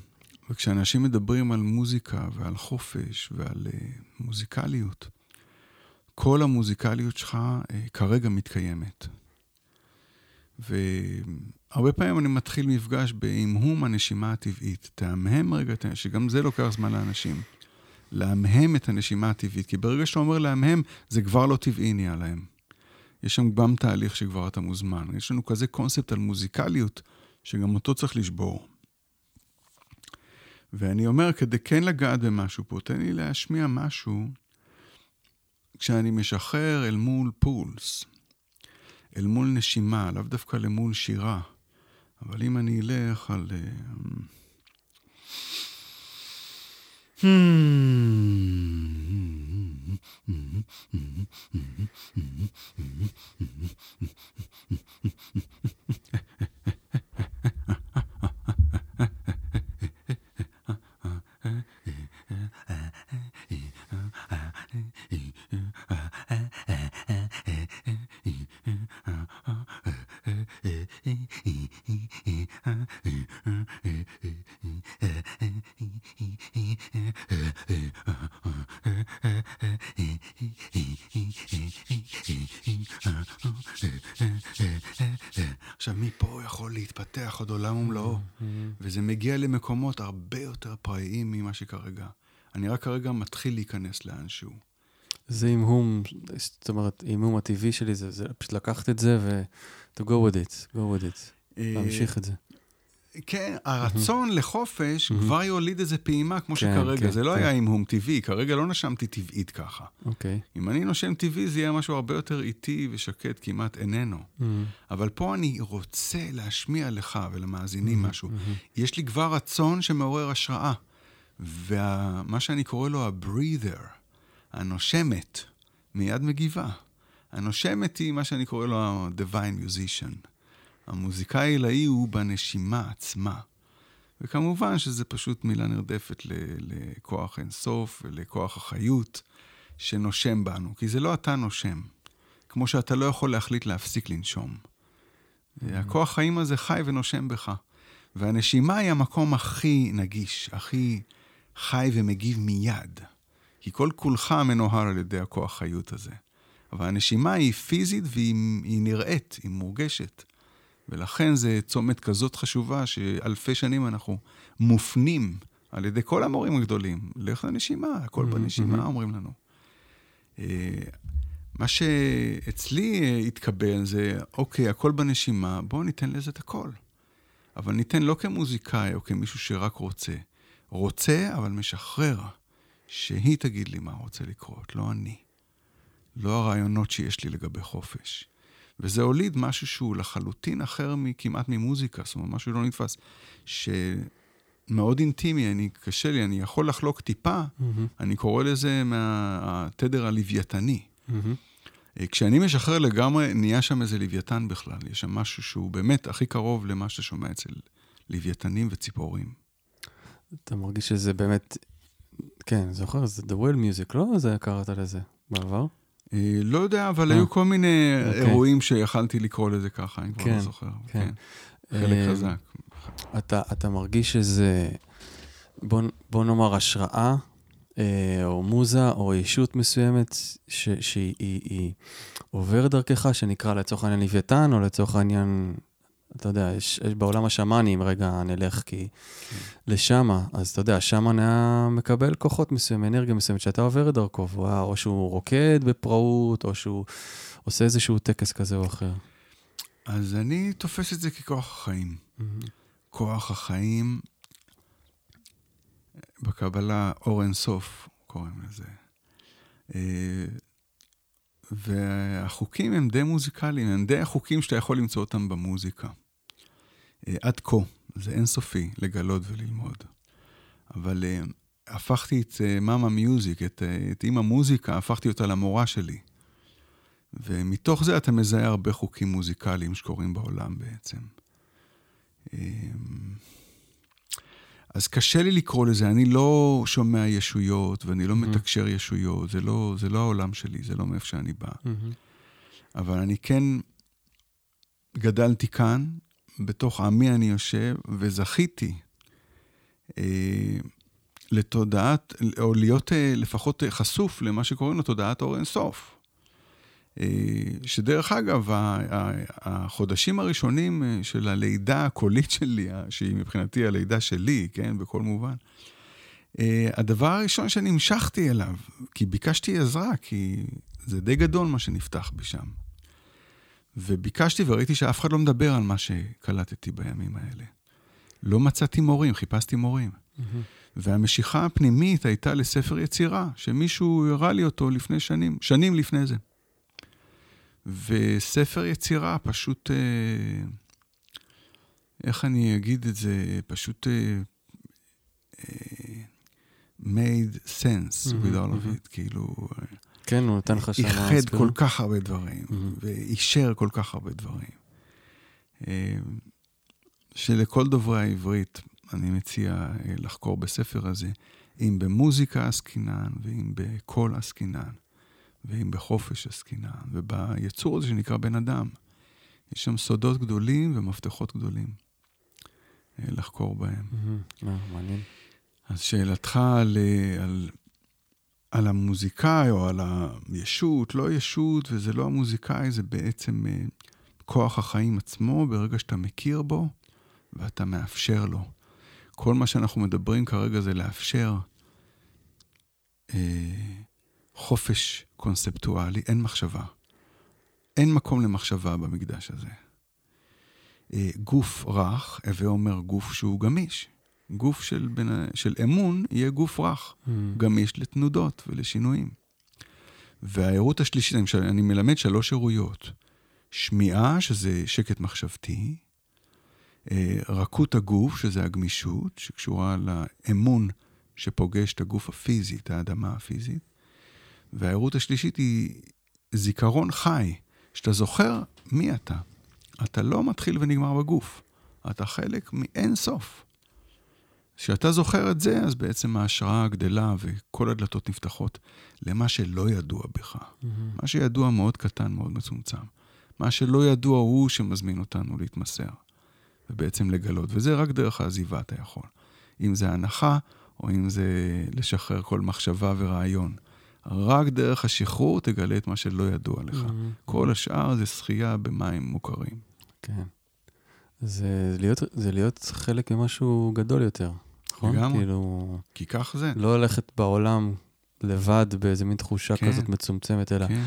וכשאנשים מדברים על מוזיקה ועל חופש ועל uh, מוזיקליות, כל המוזיקליות שלך uh, כרגע מתקיימת. והרבה פעמים אני מתחיל מפגש בהמהום הנשימה הטבעית. תהמהם רגע, שגם זה לוקח זמן לאנשים. להמהם את הנשימה הטבעית, כי ברגע שאתה אומר להמהם, זה כבר לא טבעי נהיה להם. יש שם גם תהליך שכבר אתה מוזמן. יש לנו כזה קונספט על מוזיקליות, שגם אותו צריך לשבור. ואני אומר, כדי כן לגעת במשהו פה, תן לי להשמיע משהו כשאני משחרר אל מול פולס, אל מול נשימה, לאו דווקא למול שירה. אבל אם אני אלך על... אה, עכשיו, מפה יכול להתפתח עוד עולם ומלואו, וזה מגיע למקומות הרבה יותר פראיים ממה שכרגע. אני רק כרגע מתחיל להיכנס לאנשהו. זה המהום, זאת אומרת, המהום הטבעי שלי, זה, זה פשוט לקחת את זה ו... to go with it, go with it, להמשיך את זה. כן, הרצון לחופש Mhm. כבר יוליד איזה פעימה כמו כן, שכרגע. כן, זה לא כן. היה המהום טבעי, כרגע לא נשמתי טבעית ככה. אוקיי. אם אני נושם טבעי זה יהיה משהו הרבה יותר איטי ושקט, כמעט איננו. מהמם. אבל פה אני רוצה להשמיע לך ולמאזינים משהו. מהמם. יש לי כבר רצון שמעורר השראה. ומה שאני קורא לו ה-breather, הנושמת, מיד מגיבה. הנושמת היא מה שאני קורא לו ה-divine musician. המוזיקאי העילאי הוא בנשימה עצמה. וכמובן שזה פשוט מילה נרדפת לכוח אינסוף ולכוח החיות שנושם בנו, כי זה לא אתה נושם. כמו שאתה לא יכול להחליט להפסיק לנשום. הכוח חיים הזה חי ונושם בך. והנשימה היא המקום הכי נגיש, הכי חי ומגיב מיד. כי כל כולך מנוהל על ידי הכוח חיות הזה. אבל הנשימה היא פיזית והיא היא נראית, היא מורגשת. ולכן זה צומת כזאת חשובה שאלפי שנים אנחנו מופנים על ידי כל המורים הגדולים. לך לנשימה, הכל Mhm, בנשימה mhm. אומרים לנו. אה, מה שאצלי אה, התקבל זה, אוקיי, הכל בנשימה, בואו ניתן לזה את הכל. אבל ניתן לא כמוזיקאי או כמישהו שרק רוצה. רוצה, אבל משחרר. שהיא תגיד לי מה רוצה לקרות, לא אני. לא הרעיונות שיש לי לגבי חופש. וזה הוליד משהו שהוא לחלוטין אחר כמעט ממוזיקה, זאת אומרת, משהו לא נתפס. שמאוד אינטימי, אני, קשה לי, אני יכול לחלוק טיפה, מהמם. אני קורא לזה מהתדר הלוויתני. אה, כשאני משחרר לגמרי, נהיה שם איזה לוויתן בכלל. יש שם משהו שהוא באמת הכי קרוב למה שאתה שומע אצל לוויתנים וציפורים. אתה מרגיש שזה באמת, כן, זוכר, זה The Well Music, לא? זה קראת לזה בעבר? אה, לא יודע, אבל אה. היו כל מיני אוקיי. אירועים שיכלתי לקרוא לזה ככה, אני כבר כן, לא זוכר. כן. כן, חלק אה, חזק. אתה, מרגיש שזה, בוא, נאמר, השראה, אה, או מוזה, או ישות מסוימת, שהיא היא, היא עוברת דרכך, שנקרא לצורך העניין לוויתן, או לצורך העניין, אתה יודע, יש, יש בעולם השמאנים, רגע נלך כי לשמה, אז אתה יודע, השמן היה מקבל כוחות מסוימים, אנרגיה מסוימת, שאתה עובר את דרכו, היה, או שהוא רוקד בפראות, או שהוא עושה איזשהו טקס כזה או אחר. אז אני תופס את זה ככוח החיים. כוח החיים, בקבלה אור אינסוף קוראים לזה. אה, והחוקים הם די מוזיקליים, הם די החוקים שאתה יכול למצוא אותם במוזיקה. אה, עד כה, זה אינסופי לגלות וללמוד. אבל אה, הפכתי את מאמה מיוזיק, את, אה, את אימא מוזיקה, הפכתי אותה למורה שלי. ומתוך זה אתה מזהה הרבה חוקים מוזיקליים שקורים בעולם בעצם. אמ, אז קשה לי לקרוא לזה, אני לא שומע ישויות ואני לא Mhm. מתקשר ישויות, זה לא, זה לא העולם שלי, זה לא מאיפה שאני בא. אבל אני כן גדלתי כאן, בתוך עמי אני יושב, וזכיתי אה, לתודעת, או להיות אה, לפחות אה, חשוף למה שקוראים לו תודעת אור אינסוף. אה, שדרך אגב, ה- ה- החודשים הראשונים אה, של הלידה הקולית שלי, שהיא מבחינתי הלידה שלי, כן, בכל מובן, אה, הדבר הראשון שנמשכתי אליו, כי ביקשתי עזרה, כי זה די גדול מה שנפתח בי שם. וביקשתי וראיתי שאף אחד לא מדבר על מה שקלטתי בימים האלה. לא מצאתי מורים, חיפשתי מורים. והמשיכה הפנימית הייתה לספר יצירה, שמישהו הראה לי אותו לפני שנים, שנים לפני זה. וספר יצירה פשוט, אה, איך אני אגיד את זה, פשוט אה, אה, made sense Mhm, with all of mhm. it, כאילו, אה, כן, הוא נתן לך שם... איחד. כל כך הרבה דברים, Mhm. ואישר כל כך הרבה דברים. אה, שלכל דוברי העברית אני מציע אה, לחקור בספר הזה, אם במוזיקה עסקינן, ואם בקול עסקינן, ואם בחופש עסקינן, וביצור הזה שנקרא בן אדם. יש שם סודות גדולים ומפתחות גדולים אה, לחקור בהם. מעניין. אז שאלתך על, על, על המוזיקאי או על הישות, לא ישות, וזה לא המוזיקאי, זה בעצם אה, כוח החיים עצמו, ברגע שאתה מכיר בו ואתה מאפשר לו. כל מה שאנחנו מדברים כרגע זה לאפשר אה, חופש קונספטואלי, אין מחשבה. אין מקום למחשבה במקדש הזה. אה, גוף רך, הווה אומר גוף שהוא גמיש. גוף של, בן, של אמון יהיה גוף רך, מהמם. גמיש לתנודות ולשינויים. והערות השלישית, אני, אני מלמד שלוש ערויות. שמיעה, שזה שקט מחשבתי, אה, רכות הגוף, שזה הגמישות, שקשורה לאמון שפוגש את הגוף הפיזי, את האדמה הפיזית. והערות השלישית היא זיכרון חי, שאתה זוכר מי אתה. אתה לא מתחיל ונגמר בגוף, אתה חלק מאין סוף. כשאתה זוכר את זה, אז בעצם ההשראה גדלה וכל הדלתות נפתחות למה שלא ידוע בך. מהמם. מה שידוע מאוד קטן, מאוד מצומצם. מה שלא ידוע הוא שמזמין אותנו להתמסר, ובעצם לגלות. וזה רק דרך העזיבה אתה יכול. אם זה הנחה, או אם זה לשחרר כל מחשבה ורעיון. רק דרך השחרור תגלה את מה שלא ידוע לך. מהמם. כל השאר זה שחייה במים מוכרים. כן. זה להיות, זה להיות חלק ממשהו גדול יותר, נכון? לגמרי. כאילו, כי כך זה. לא ללכת בעולם לבד באיזה מין תחושה כן. כזאת מצומצמת, אלא כן.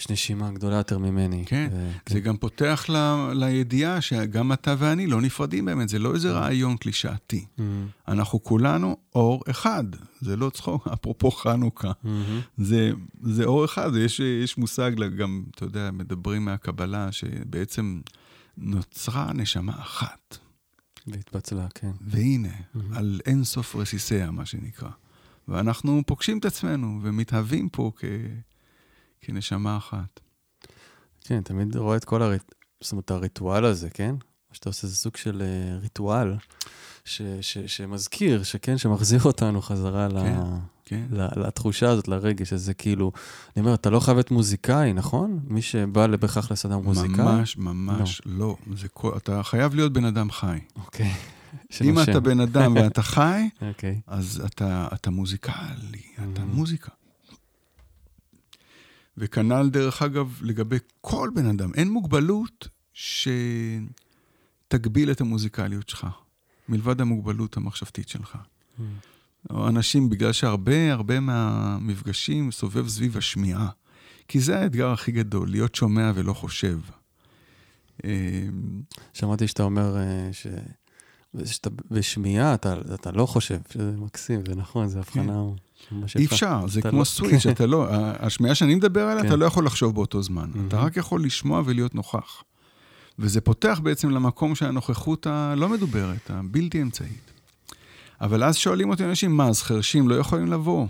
יש נשימה גדולה יותר ממני. כן. ו- זה גם פותח ל, לידיעה שגם אתה ואני לא נפרדים באמת, זה לא איזה רעיון קלישאתי. מהמם. אנחנו כולנו אור אחד, זה לא צחוק, אפרופו חנוכה. מהמם. זה, זה אור אחד, יש, יש מושג, גם, אתה יודע, מדברים מהקבלה, שבעצם נוצרה נשמה אחת. והתפצלה, כן. והנה, מהמם. על אין סוף רסיסיה, מה שנקרא. ואנחנו פוגשים את עצמנו ומתהווים פה כ, כנשמה אחת. כן, תמיד רואה את כל הריט... זאת אומרת, הריטואל הזה, כן? מה שאתה עושה זה סוג של uh, ריטואל ש... ש... שמזכיר, שכן, שמחזיר אותנו חזרה ל... כן. לתחושה הזאת, לרגש הזה, כאילו, אני אומר, אתה לא חייב להיות מוזיקאי, נכון? מי שבא בהכרח לסדר מוזיקאי? ממש, ממש לא. זה כל, אתה חייב להיות בן אדם חי. אוקיי. אם. אתה בן אדם ואתה חי, אוקיי. אז אתה, אתה מוזיקלי, אתה Mhm. מוזיקה. וכנ"ל, דרך אגב, לגבי כל בן אדם. אין מוגבלות שתגביל את המוזיקליות שלך, מלבד המוגבלות המחשבתית שלך. או אנשים, בגלל שהרבה, הרבה מהמפגשים סובב סביב השמיעה. כי זה האתגר הכי גדול, להיות שומע ולא חושב. אה, שמעתי שאתה אומר אה, ש... שאתה בשמיעה אתה, אתה לא חושב, שזה מקסים, זה נכון, זו הבחנה ממש אי יפה. אפשר, זה אתה כמו לא- סוויץ', אתה לא, השמיעה שאני מדבר עליה, כן. אתה לא יכול לחשוב באותו זמן. אתה מהמם. רק יכול לשמוע ולהיות נוכח. וזה פותח בעצם למקום של הנוכחות הלא מדוברת, הבלתי אמצעית. אבל אז שואלים אותי אנשים, מה, אז חרשים לא יכולים לבוא?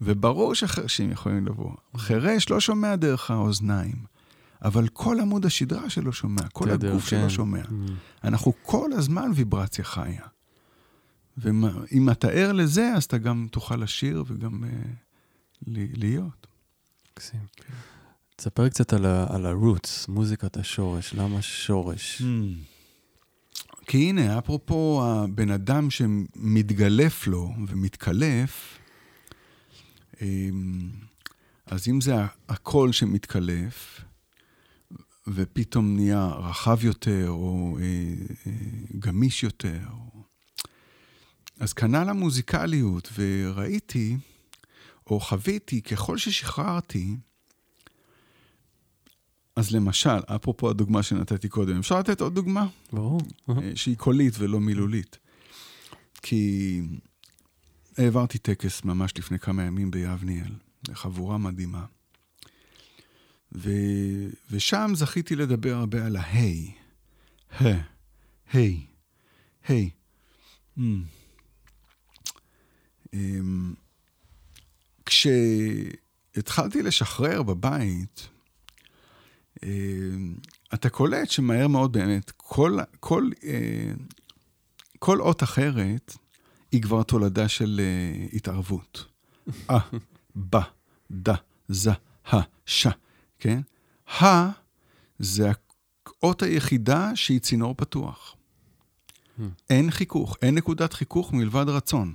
וברור שחרשים יכולים לבוא. חירש לא שומע דרך האוזניים, אבל כל עמוד השדרה שלו שומע, כל תדר, הגוף כן. שלו שומע. Mm. אנחנו כל הזמן ויברציה חיה. ואם אתה ער לזה, אז אתה גם תוכל לשיר וגם uh, להיות. מקסים. תספר קצת על ה-roots, מוזיקת השורש, למה שורש? כי הנה, אפרופו הבן אדם שמתגלף לו ומתקלף, אמ, אז אם זה הקול שמתקלף, ופתאום נהיה רחב יותר, או אה, אה, גמיש יותר. אז כנ"ל המוזיקליות, וראיתי, או חוויתי, ככל ששחררתי, אז למשל, אפרופו הדוגמה שנתתי קודם, אפשר לתת עוד דוגמה? ברור. אה, שהיא קולית ולא מילולית. כי העברתי טקס ממש לפני כמה ימים ביבניאל, לחבורה מדהימה. ו... ושם זכיתי לדבר הרבה על ההיי. ה, היי, היי. אמ. אמ, כשהתחלתי לשחרר בבית, אתה קולט שמהר מאוד באמת, כל, כל, אה, כל אות אחרת היא כבר תולדה של אה, התערבות. אה, ב, ד, ז, ה, ש, כן? ה זה האות היחידה שהיא צינור פתוח. אין חיכוך, אין נקודת חיכוך מלבד רצון.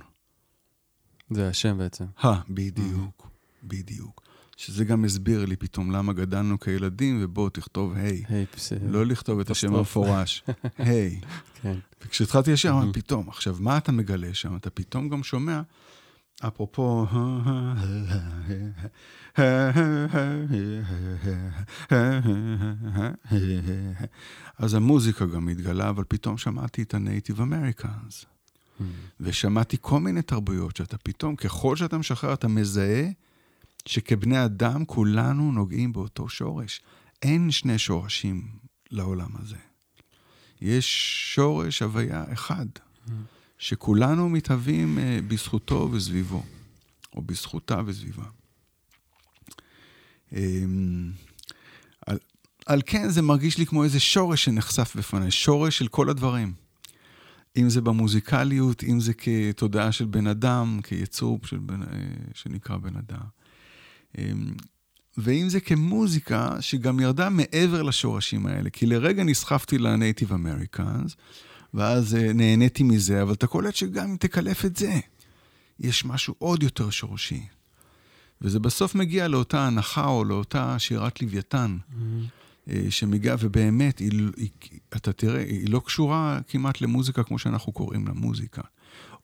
זה השם בעצם. ה, בדיוק, בדיוק. שזה גם הסביר לי פתאום למה גדלנו כילדים, ובוא תכתוב היי. היי, פס... לא לכתוב את השם. המפורש, היי. כן. וכשהתחלתי לשיר, אמרתי, Mhm. פתאום, עכשיו, מה אתה מגלה שם? אתה פתאום גם שומע, אפרופו... אז המוזיקה גם מתגלה, אבל פתאום שמעתי את ה-Native Americans, Mm. ושמעתי כל מיני תרבויות שאתה פתאום, ככל שאתה משחרר, אתה מזהה שכבני אדם כולנו נוגעים באותו שורש. אין שני שורשים לעולם הזה. יש שורש הוויה אחד. שכולנו מתהווים אה, בזכותו וסביבו, או בזכותה וסביבה. אמ, על, על כן זה מרגיש לי כמו איזה שורש שנחשף בפניי, שורש של כל הדברים. אם זה במוזיקליות, אם זה כתודעה של בן אדם, כיצור של בן, אה, שנקרא בן אדם. אמ, ואם זה כמוזיקה שגם ירדה מעבר לשורשים האלה, כי לרגע נסחפתי לנייטיב אמריקאנס, ואז אה, נהניתי מזה, אבל אתה קולט שגם אם תקלף את זה, יש משהו עוד יותר שורשי. וזה בסוף מגיע לאותה הנחה או לאותה שירת לוויתן, Mm. אה, שמגיעה, ובאמת, היא, היא, אתה תראה, היא לא קשורה כמעט למוזיקה כמו שאנחנו קוראים לה מוזיקה,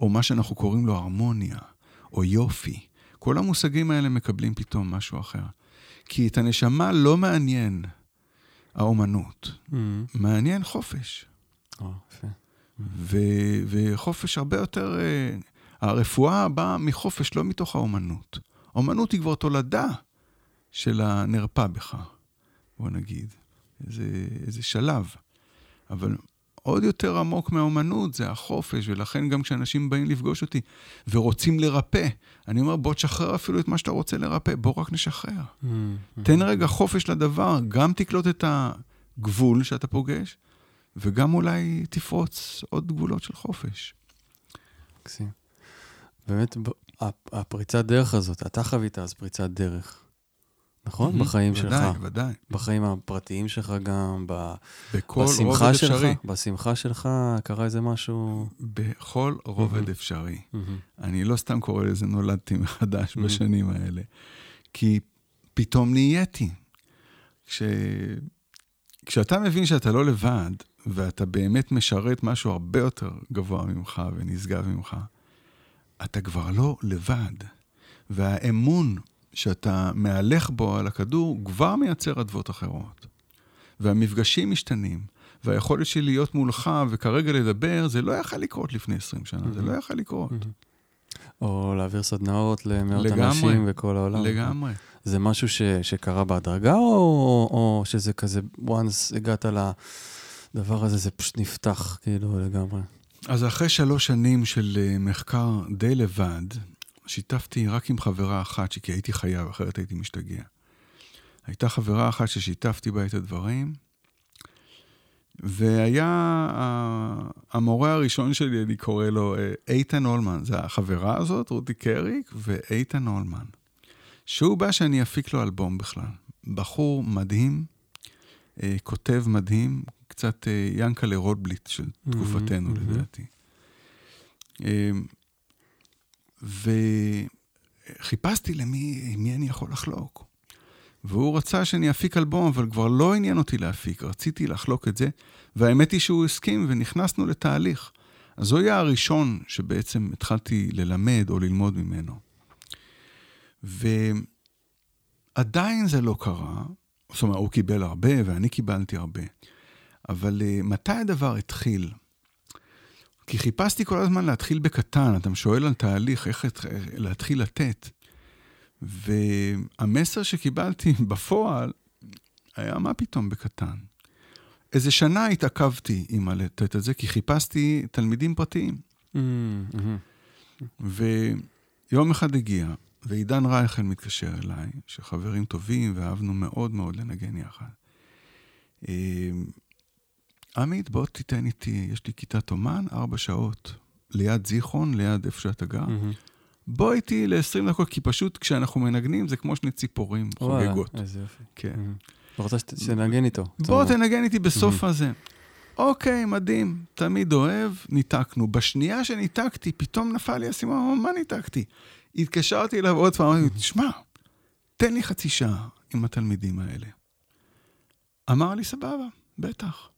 או מה שאנחנו קוראים לו הרמוניה, או יופי. כל המושגים האלה מקבלים פתאום משהו אחר. כי את הנשמה לא מעניין האומנות, Mm. מעניין חופש. או, יפה. ו- וחופש הרבה יותר... אה, הרפואה באה מחופש, לא מתוך האומנות. האומנות היא כבר תולדה של הנרפא בך, בוא נגיד. איזה, איזה שלב. אבל עוד יותר עמוק מהאומנות זה החופש, ולכן גם כשאנשים באים לפגוש אותי ורוצים לרפא, אני אומר, בוא תשחרר אפילו את מה שאתה רוצה לרפא, בוא רק נשחרר. Mm. תן רגע חופש לדבר, גם תקלוט את הגבול שאתה פוגש, וגם אולי תפרוץ עוד גבולות של חופש. מקסים. באמת, הפריצת דרך הזאת, אתה חווית אז פריצת דרך, נכון? Mhm, בחיים שלך. ודאי, ודאי. בחיים הפרטיים שלך גם, ב... בכל רובד בשמחה שלך, אפשרי. בשמחה שלך קרה איזה משהו... בכל רובד מהמם. אפשרי. מהמם. אני לא סתם קורא לזה נולדתי מחדש Mhm. בשנים האלה, כי פתאום נהייתי. כש... כשאתה מבין שאתה לא לבד, ואתה באמת משרת משהו הרבה יותר גבוה ממך ונשגב ממך, אתה כבר לא לבד. והאמון שאתה מהלך בו על הכדור כבר מייצר אדוות אחרות. והמפגשים משתנים, והיכולת שלי להיות מולך וכרגע לדבר, זה לא יכול לקרות לפני 20 שנה, זה לא יכול לקרות. מהמם. או להעביר סדנאות למאות לגמרי. אנשים בכל העולם. לגמרי. זה משהו ש, שקרה בהדרגה, או, או שזה כזה, once הגעת לדבר הזה, זה פשוט נפתח, כאילו, לגמרי. אז אחרי שלוש שנים של אה, מחקר די לבד, שיתפתי רק עם חברה אחת, כי הייתי חייב, אחרת הייתי משתגע. הייתה חברה אחת ששיתפתי בה את הדברים, והיה ה- המורה הראשון שלי, אני קורא לו אה, איתן הולמן. זה החברה הזאת, רותי קריק, ואיתן הולמן. שהוא בא שאני אפיק לו אלבום בכלל. בחור מדהים, אה, כותב מדהים, קצת אה, ינקלה רוטבליט של תקופתנו, מהמם. לדעתי. אה, וחיפשתי למי מי אני יכול לחלוק. והוא רצה שאני אפיק אלבום, אבל כבר לא עניין אותי להפיק, רציתי לחלוק את זה, והאמת היא שהוא הסכים ונכנסנו לתהליך. אז הוא היה הראשון שבעצם התחלתי ללמד או ללמוד ממנו. ועדיין זה לא קרה, זאת אומרת, הוא קיבל הרבה ואני קיבלתי הרבה, אבל uh, מתי הדבר התחיל? כי חיפשתי כל הזמן להתחיל בקטן, אתה שואל על תהליך, איך להתחיל לתת. והמסר שקיבלתי בפועל היה, מה פתאום בקטן? איזה שנה התעכבתי עם הלתת את זה, כי חיפשתי תלמידים פרטיים. מהמם, מהמם. ויום אחד הגיע, ועידן רייכל מתקשר אליי, שחברים טובים, ואהבנו מאוד מאוד לנגן יחד. עמית, בוא תיתן איתי, יש לי כיתת אומן, ארבע שעות, ליד זיכרון, ליד איפה שאתה גר. מהמם. בוא איתי ל-20 דקות, כי פשוט כשאנחנו מנגנים זה כמו שני ציפורים וואלה, חוגגות. איזה יופי. כן. אתה רוצה שת- שנגן איתו. בוא. תנגן איתי בסוף הזה. אוקיי, מדהים, תמיד אוהב, ניתקנו. בשנייה שניתקתי, פתאום נפל לי האסימון, מה ניתקתי? התקשרתי אליו עוד פעם, אמרתי, תשמע, תן לי חצי שעה עם התלמידים האלה. אמר לי, סבבה, בטח.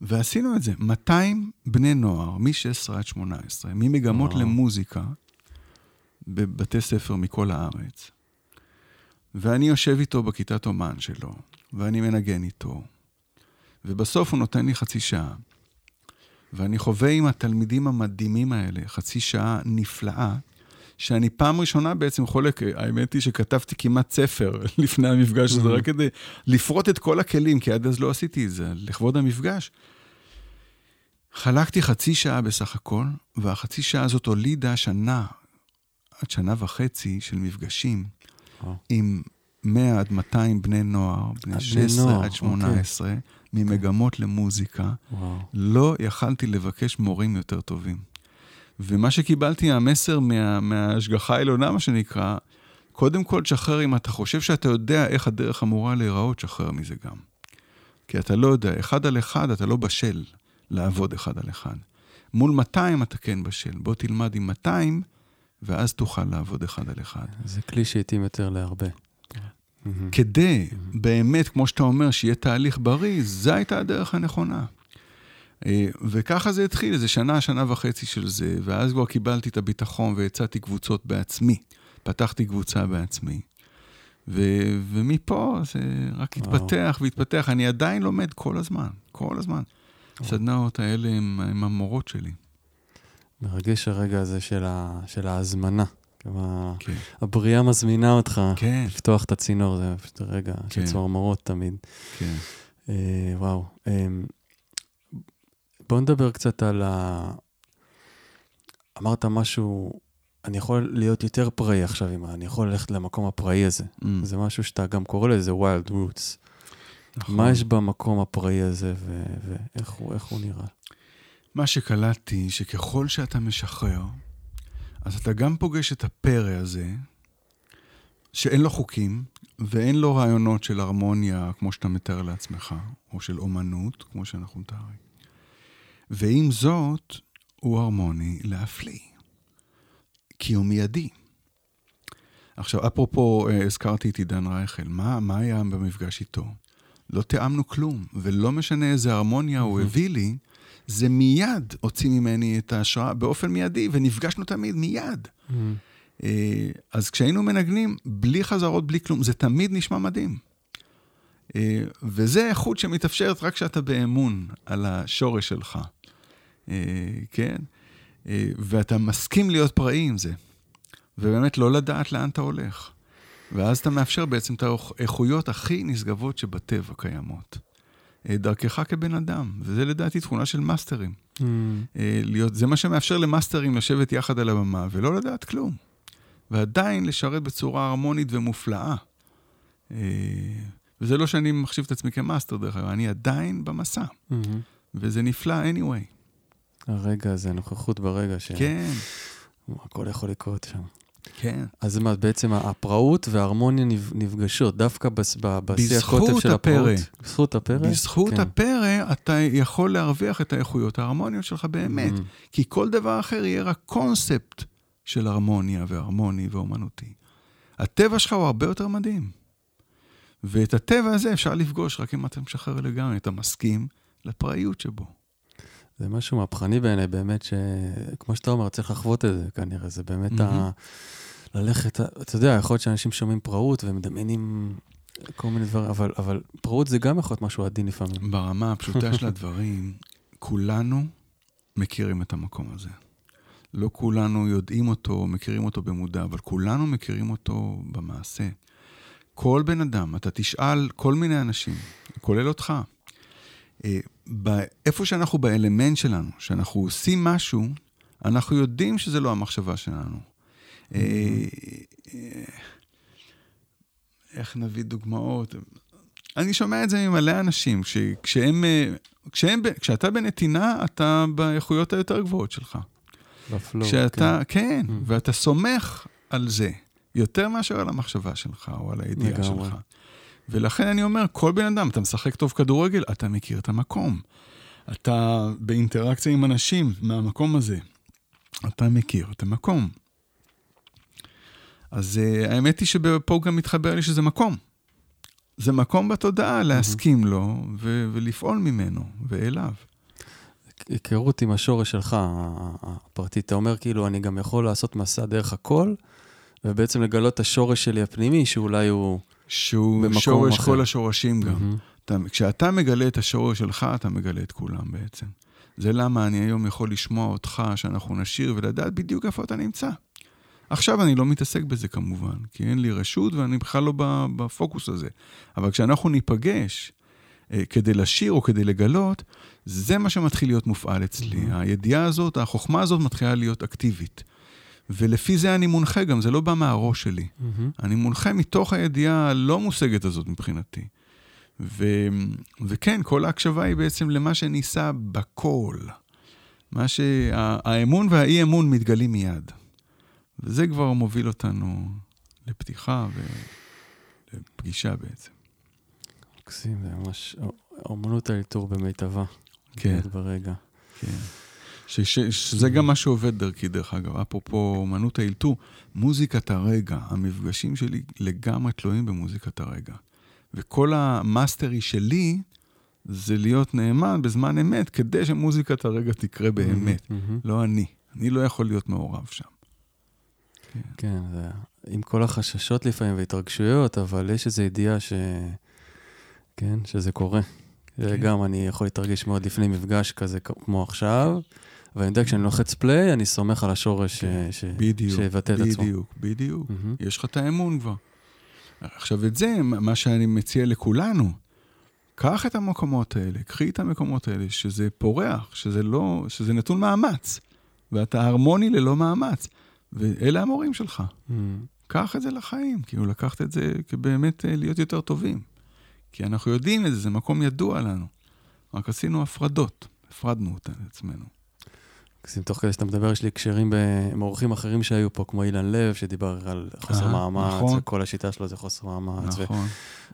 ועשינו את זה. 200 בני נוער, מ-16 עד 18, ממגמות וואו. למוזיקה, בבתי ספר מכל הארץ. ואני יושב איתו בכיתת אומן שלו, ואני מנגן איתו. ובסוף הוא נותן לי חצי שעה. ואני חווה עם התלמידים המדהימים האלה חצי שעה נפלאה, שאני פעם ראשונה בעצם חולק, האמת היא שכתבתי כמעט ספר לפני המפגש הזה. רק כדי לפרוט את כל הכלים, כי עד אז לא עשיתי את זה, לכבוד המפגש. חלקתי חצי שעה בסך הכל, והחצי שעה הזאת הולידה שנה, עד שנה וחצי של מפגשים וואו. עם 100 עד 200 בני נוער, בני בני 16 נוער, עד 18, ממגמות למוזיקה. וואו. לא יכלתי לבקש מורים יותר טובים. ומה שקיבלתי, המסר מה, מההשגחה העליונה, מה שנקרא, קודם כל, תשחרר אם אתה חושב שאתה יודע איך הדרך אמורה להיראות, תשחרר מזה גם. כי אתה לא יודע, אחד על אחד אתה לא בשל לעבוד אחד על אחד. מול 200 אתה כן בשל. בוא תלמד עם 200, ואז תוכל לעבוד אחד על אחד. זה כלי שהתאים יותר להרבה. כדי, באמת, כמו שאתה אומר, שיהיה תהליך בריא, זו הייתה הדרך הנכונה. אה, וככה זה התחיל, איזה שנה, שנה וחצי של זה, ואז כבר קיבלתי את הביטחון והצעתי קבוצות בעצמי. פתחתי קבוצה בעצמי. ו- ומפה זה רק וואו. התפתח והתפתח. אני עדיין לומד כל הזמן, כל הזמן. הסדנאות האלה הם, הם המורות שלי. מרגש הרגע הזה של, ה... של ההזמנה. כמה כן. הבריאה מזמינה אותך כן, לפתוח את הצינור, זה פשוט רגע של כן. צמרמורות תמיד. כן. אה, וואו. אה, בוא נדבר קצת על ה... אמרת משהו, אני יכול להיות יותר פראי עכשיו, אם אני יכול ללכת למקום הפראי הזה. Mm, זה משהו שאתה גם קורא לזה wild roots. נכון. מה יש במקום הפראי הזה ואיך הוא, הוא נראה? מה שקלטתי, שככל שאתה משחרר, אז אתה גם פוגש את הפרא הזה, שאין לו חוקים, ואין לו רעיונות של הרמוניה, כמו שאתה מתאר לעצמך, או של אומנות, כמו שאנחנו מתארים. ועם זאת, הוא הרמוני להפליא, כי הוא מיידי. עכשיו, אפרופו, אה, הזכרתי את עידן רייכל, מה, מה היה במפגש איתו? לא תיאמנו כלום, ולא משנה איזה הרמוניה הוא הביא לי, זה מיד הוציא ממני את ההשראה באופן מיידי, ונפגשנו תמיד מיד. אה, אז כשהיינו מנגנים, בלי חזרות, בלי כלום, זה תמיד נשמע מדהים. אה, וזה איכות שמתאפשרת רק כשאתה באמון על השורש שלך. אה, כן? ואתה מסכים להיות פראי עם זה. ובאמת לא לדעת לאן אתה הולך. ואז אתה מאפשר בעצם את האיכויות הכי נשגבות שבטבע קיימות. דרכך כבן אדם, וזה לדעתי תכונה של מאסטרים. Mm. להיות, זה מה שמאפשר למאסטרים לשבת יחד על הבמה ולא לדעת כלום. ועדיין לשרת בצורה הרמונית ומופלאה. אה, וזה לא שאני מחשיב את עצמי כמאסטר, דרך אגב, אני עדיין במסע. Mm-hmm. וזה נפלא anyway. הרגע הזה, נוכחות ברגע ש... כן. הכל יכול לקרות שם. כן. אז מה, בעצם הפראות וההרמוניה נפגשות, דווקא בשיא הקוטב של הפראות. בזכות הפרא. בזכות כן. הפרא אתה יכול להרוויח את האיכויות ההרמוניות שלך באמת. Mm-hmm. כי כל דבר אחר יהיה רק קונספט של הרמוניה והרמוני ואומנותי. הטבע שלך הוא הרבה יותר מדהים. ואת הטבע הזה אפשר לפגוש רק אם אתה משחרר לגמרי, אתה מסכים לפראיות שבו. זה משהו מהפכני בעיניי, באמת, שכמו שאתה אומר, צריך לחוות את זה כנראה, זה באמת mm-hmm. ה... ללכת, אתה יודע, יכול להיות שאנשים שומעים פראות ומדמיינים כל מיני דברים, אבל, אבל פראות זה גם יכול להיות משהו עדין לפעמים. ברמה הפשוטה של הדברים, כולנו מכירים את המקום הזה. לא כולנו יודעים אותו, מכירים אותו במודע, אבל כולנו מכירים אותו במעשה. כל בן אדם, אתה תשאל כל מיני אנשים, כולל אותך, אה, איפה שאנחנו באלמנט שלנו, שאנחנו עושים משהו, אנחנו יודעים שזה לא המחשבה שלנו. אה, אה, איך נביא דוגמאות? אני שומע את זה ממלא אנשים, כשהם, כשהם, כשאתה בנתינה, אתה באיכויות היותר גבוהות שלך. בפלואו. כשאתה, כן, כן mm. ואתה סומך על זה, יותר מאשר על המחשבה שלך או על הידיעה. שלך. ולכן אני אומר, כל בן אדם, אתה משחק טוב כדורגל, אתה מכיר את המקום. אתה באינטראקציה עם אנשים מהמקום הזה, אתה מכיר את המקום. אז uh, האמת היא שפה גם מתחבר לי שזה מקום. זה מקום בתודעה להסכים mm-hmm. לו ו- ולפעול ממנו ואליו. היכרות עם השורש שלך, הפרטי. אתה אומר כאילו, אני גם יכול לעשות מסע דרך הכל, ובעצם לגלות את השורש שלי הפנימי, שאולי הוא שהוא שורש אחר. כל השורשים גם. Mm-hmm. אתה, כשאתה מגלה את השורש שלך, אתה מגלה את כולם בעצם. זה למה אני היום יכול לשמוע אותך, שאנחנו נשיר, ולדעת בדיוק איפה אתה נמצא. עכשיו אני לא מתעסק בזה כמובן, כי אין לי רשות ואני בכלל לא בפוקוס הזה. אבל כשאנחנו ניפגש, אה, כדי לשיר או כדי לגלות, זה מה שמתחיל להיות מופעל אצלי. Mm-hmm. הידיעה הזאת, החוכמה הזאת מתחילה להיות אקטיבית. ולפי זה אני מונחה גם, זה לא בא מהראש שלי. Mm-hmm. אני מונחה מתוך הידיעה הלא מושגת הזאת מבחינתי. ו, וכן, כל ההקשבה היא בעצם למה שניסה בכל. מה שהאמון והאי-אמון מתגלים מיד. וזה כבר מוביל אותנו לפתיחה ולפגישה בעצם. מקסים, זה ממש אומנות האלתור במיטבה. כן. ברגע. כן. ש, ש, שזה גם מה שעובד דרכי, דרך אגב. אפרופו אומנות האלתור, מוזיקת הרגע, המפגשים שלי לגמרי תלויים במוזיקת הרגע. וכל המאסטרי שלי זה להיות נאמן בזמן אמת, כדי שמוזיקת הרגע תקרה באמת, mm-hmm. לא אני. אני לא יכול להיות מעורב שם. כן, כן זה, עם כל החששות לפעמים והתרגשויות, אבל יש איזו ידיעה ש... כן, שזה קורה. כן. גם אני יכול להתרגש מאוד לפני מפגש כזה כמו עכשיו, ואני יודע, כשאני לוחץ פליי, אני סומך על השורש כן. ש... בדיוק, שיבטא את עצמו. בדיוק, בדיוק. Mm-hmm. יש לך את האמון כבר. עכשיו, את זה, מה שאני מציע לכולנו, קח את המקומות האלה, קחי את המקומות האלה, שזה פורח, שזה לא, שזה נתון מאמץ, ואתה הרמוני ללא מאמץ, ואלה המורים שלך. Mm-hmm. קח את זה לחיים, כאילו לקחת את זה כבאמת אה, להיות יותר טובים. כי אנחנו יודעים את זה, זה מקום ידוע לנו. רק עשינו הפרדות, הפרדנו אותה לעצמנו. מקסים, תוך כדי שאתה מדבר, יש לי הקשרים עם אורחים אחרים שהיו פה, כמו אילן לב, שדיבר על חוסר אה, מאמץ, נכון. וכל השיטה שלו זה חוסר מאמץ. ו- נכון,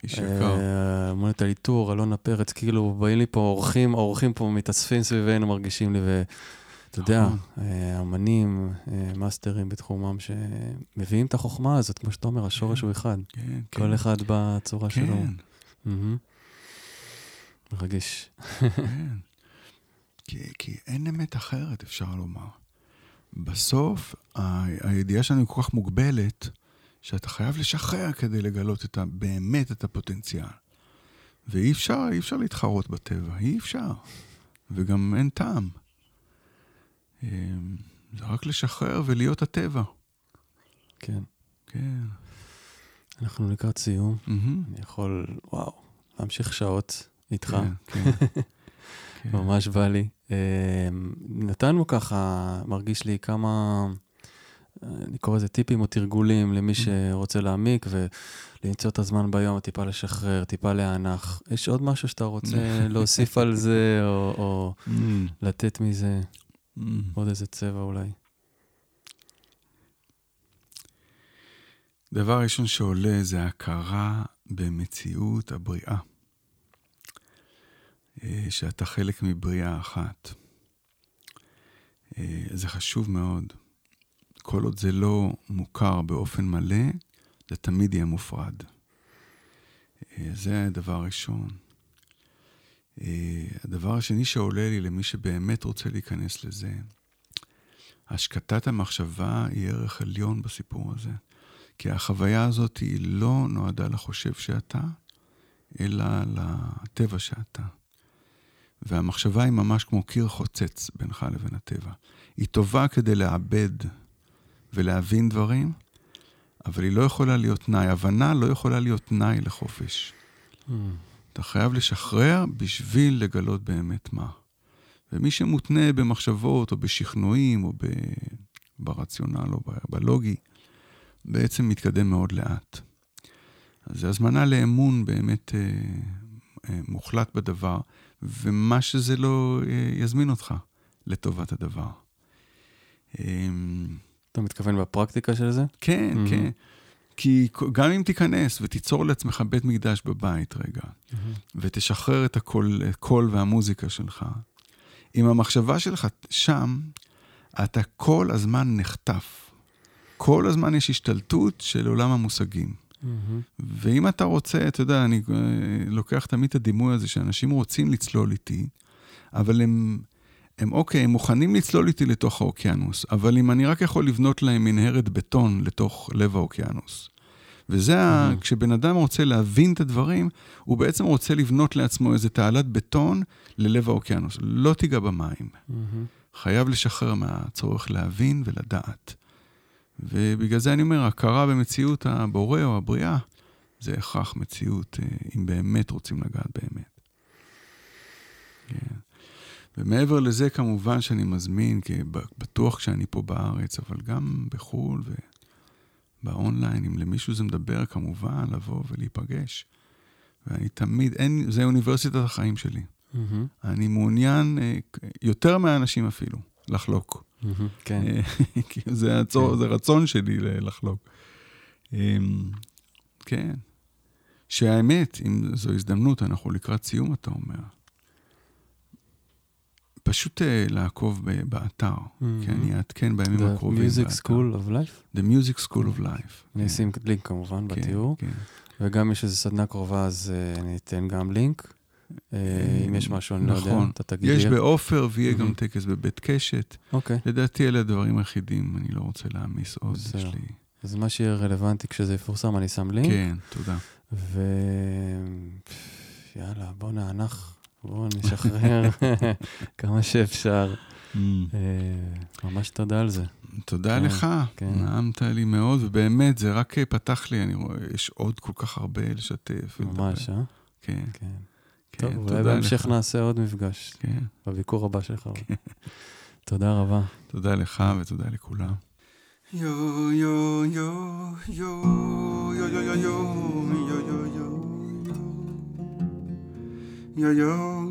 איש יקר. אה, מונת אליטור, אלונה פרץ, כאילו, באים לי פה אורחים, האורחים פה מתאספים סביבנו, מרגישים לי, ואתה יודע, נכון. אה, אמנים, אה, מאסטרים בתחומם, שמביאים את החוכמה הזאת, כמו שאתה אומר, השורש הוא אחד. כן, כן. כל אחד בצורה שלו. כן, מהמם. מרגש. כן. כי, כי אין אמת אחרת, אפשר לומר. בסוף, ה- הידיעה שלנו היא כל כך מוגבלת, שאתה חייב לשחרר כדי לגלות את ה, באמת את הפוטנציאל. ואי אפשר, אי אפשר להתחרות בטבע, אי אפשר. וגם אין טעם. אמ, זה רק לשחרר ולהיות הטבע. כן. כן. אנחנו לקראת סיום. מהמם. אני יכול, וואו, להמשיך שעות איתך. כן, כן. כן. ממש בא לי. אה, נתנו ככה, מרגיש לי כמה, אני קורא לזה טיפים או תרגולים למי שרוצה להעמיק ולמצוא את הזמן ביום, טיפה לשחרר, טיפה להנח. יש עוד משהו שאתה רוצה להוסיף על זה, או, או אמ, לתת מזה אמ. עוד איזה צבע אולי? דבר ראשון שעולה זה הכרה במציאות הבריאה. אה, שאתה חלק מבריאה אחת. אה, זה חשוב מאוד. כל עוד זה לא מוכר באופן מלא, זה תמיד יהיה מופרד. אה, זה הדבר הראשון. הדבר השני שעולה לי למי שבאמת רוצה להיכנס לזה, השקטת המחשבה היא ערך עליון בסיפור הזה. כי החוויה הזאת היא לא נועדה לחושב שאתה, אלא לטבע שאתה. והמחשבה היא ממש כמו קיר חוצץ בינך לבין הטבע. היא טובה כדי לעבד ולהבין דברים, אבל היא לא יכולה להיות תנאי. הבנה לא יכולה להיות תנאי לחופש. אתה חייב לשחרר בשביל לגלות באמת מה. ומי שמותנה במחשבות או בשכנועים או ב... ברציונל או ב- בלוגי, בעצם מתקדם מאוד לאט. אז זה הזמנה לאמון באמת אה, אה, מוחלט בדבר, ומה שזה לא אה, יזמין אותך לטובת הדבר. אה, אתה מתכוון בפרקטיקה של זה? כן, מהמם. כן. כי גם אם תיכנס ותיצור לעצמך בית מקדש בבית רגע, ותשחרר את הקול, הקול והמוזיקה שלך, אם המחשבה שלך שם, אתה כל הזמן נחטף. כל הזמן יש השתלטות של עולם המושגים. מהמם. ואם אתה רוצה, אתה יודע, אני אה, לוקח תמיד את הדימוי הזה שאנשים רוצים לצלול איתי, אבל הם, הם אוקיי, הם מוכנים לצלול איתי לתוך האוקיינוס, אבל אם אני רק יכול לבנות להם מנהרת בטון לתוך לב האוקיינוס. וזה, ה... כשבן אדם רוצה להבין את הדברים, הוא בעצם רוצה לבנות לעצמו איזה תעלת בטון ללב האוקיינוס. לא תיגע במים. מהמם. חייב לשחרר מהצורך להבין ולדעת. ובגלל זה אני אומר, הכרה במציאות הבורא או הבריאה, זה הכרח מציאות, אה, אם באמת רוצים לגעת באמת. כן. ומעבר לזה, כמובן שאני מזמין, כי בטוח כשאני פה בארץ, אבל גם בחו"ל ובאונליין, אם למישהו זה מדבר, כמובן, לבוא ולהיפגש. ואני תמיד, אין, זה אוניברסיטת החיים שלי. מהמם. אני מעוניין, אה, יותר מהאנשים אפילו, לחלוק. כן. אה, כי זה, הצור, זה רצון שלי לחלוק. אמ, כן. שהאמת, אם זו הזדמנות, אנחנו לקראת סיום, אתה אומר. פשוט אה, לעקוב באתר, כי אני אעדכן בימים The הקרובים. Music באתר. School of Life? The Music School of Life. אני כן, אשים לינק כמובן כן, בתיאור, כן. וגם יש איזו סדנה קרובה, אז אה, אני אתן גם לינק. אה, אם יש משהו, אני לא יודע, נכון. אתה תגיד יש. בעופר ויהיה גם. טקס בבית קשת. אוקיי, לדעתי אלה הדברים היחידים, אני לא רוצה להעמיס עוד. יש. לי... אז מה שיהיה רלוונטי כשזה יפורסם, אני שם לינק. כן, תודה. ו... יאללה, בוא נאנח, בוא נשחרר כמה שאפשר. אה, ממש תודה על זה. תודה כן, לך, כן. נעמת לי מאוד, ובאמת, זה רק פתח לי, אני רואה, יש עוד כל כך הרבה לשתף. ממש, אה? כן, כן. כן, טוב, אולי בהמשך לך. נעשה עוד מפגש, כן, בביקור הבא שלך. תודה רבה. תודה לך ותודה לכולם. יו, יו, יו, יו, יו, יו, יו, יו, יו, יו, יו, יו, יו,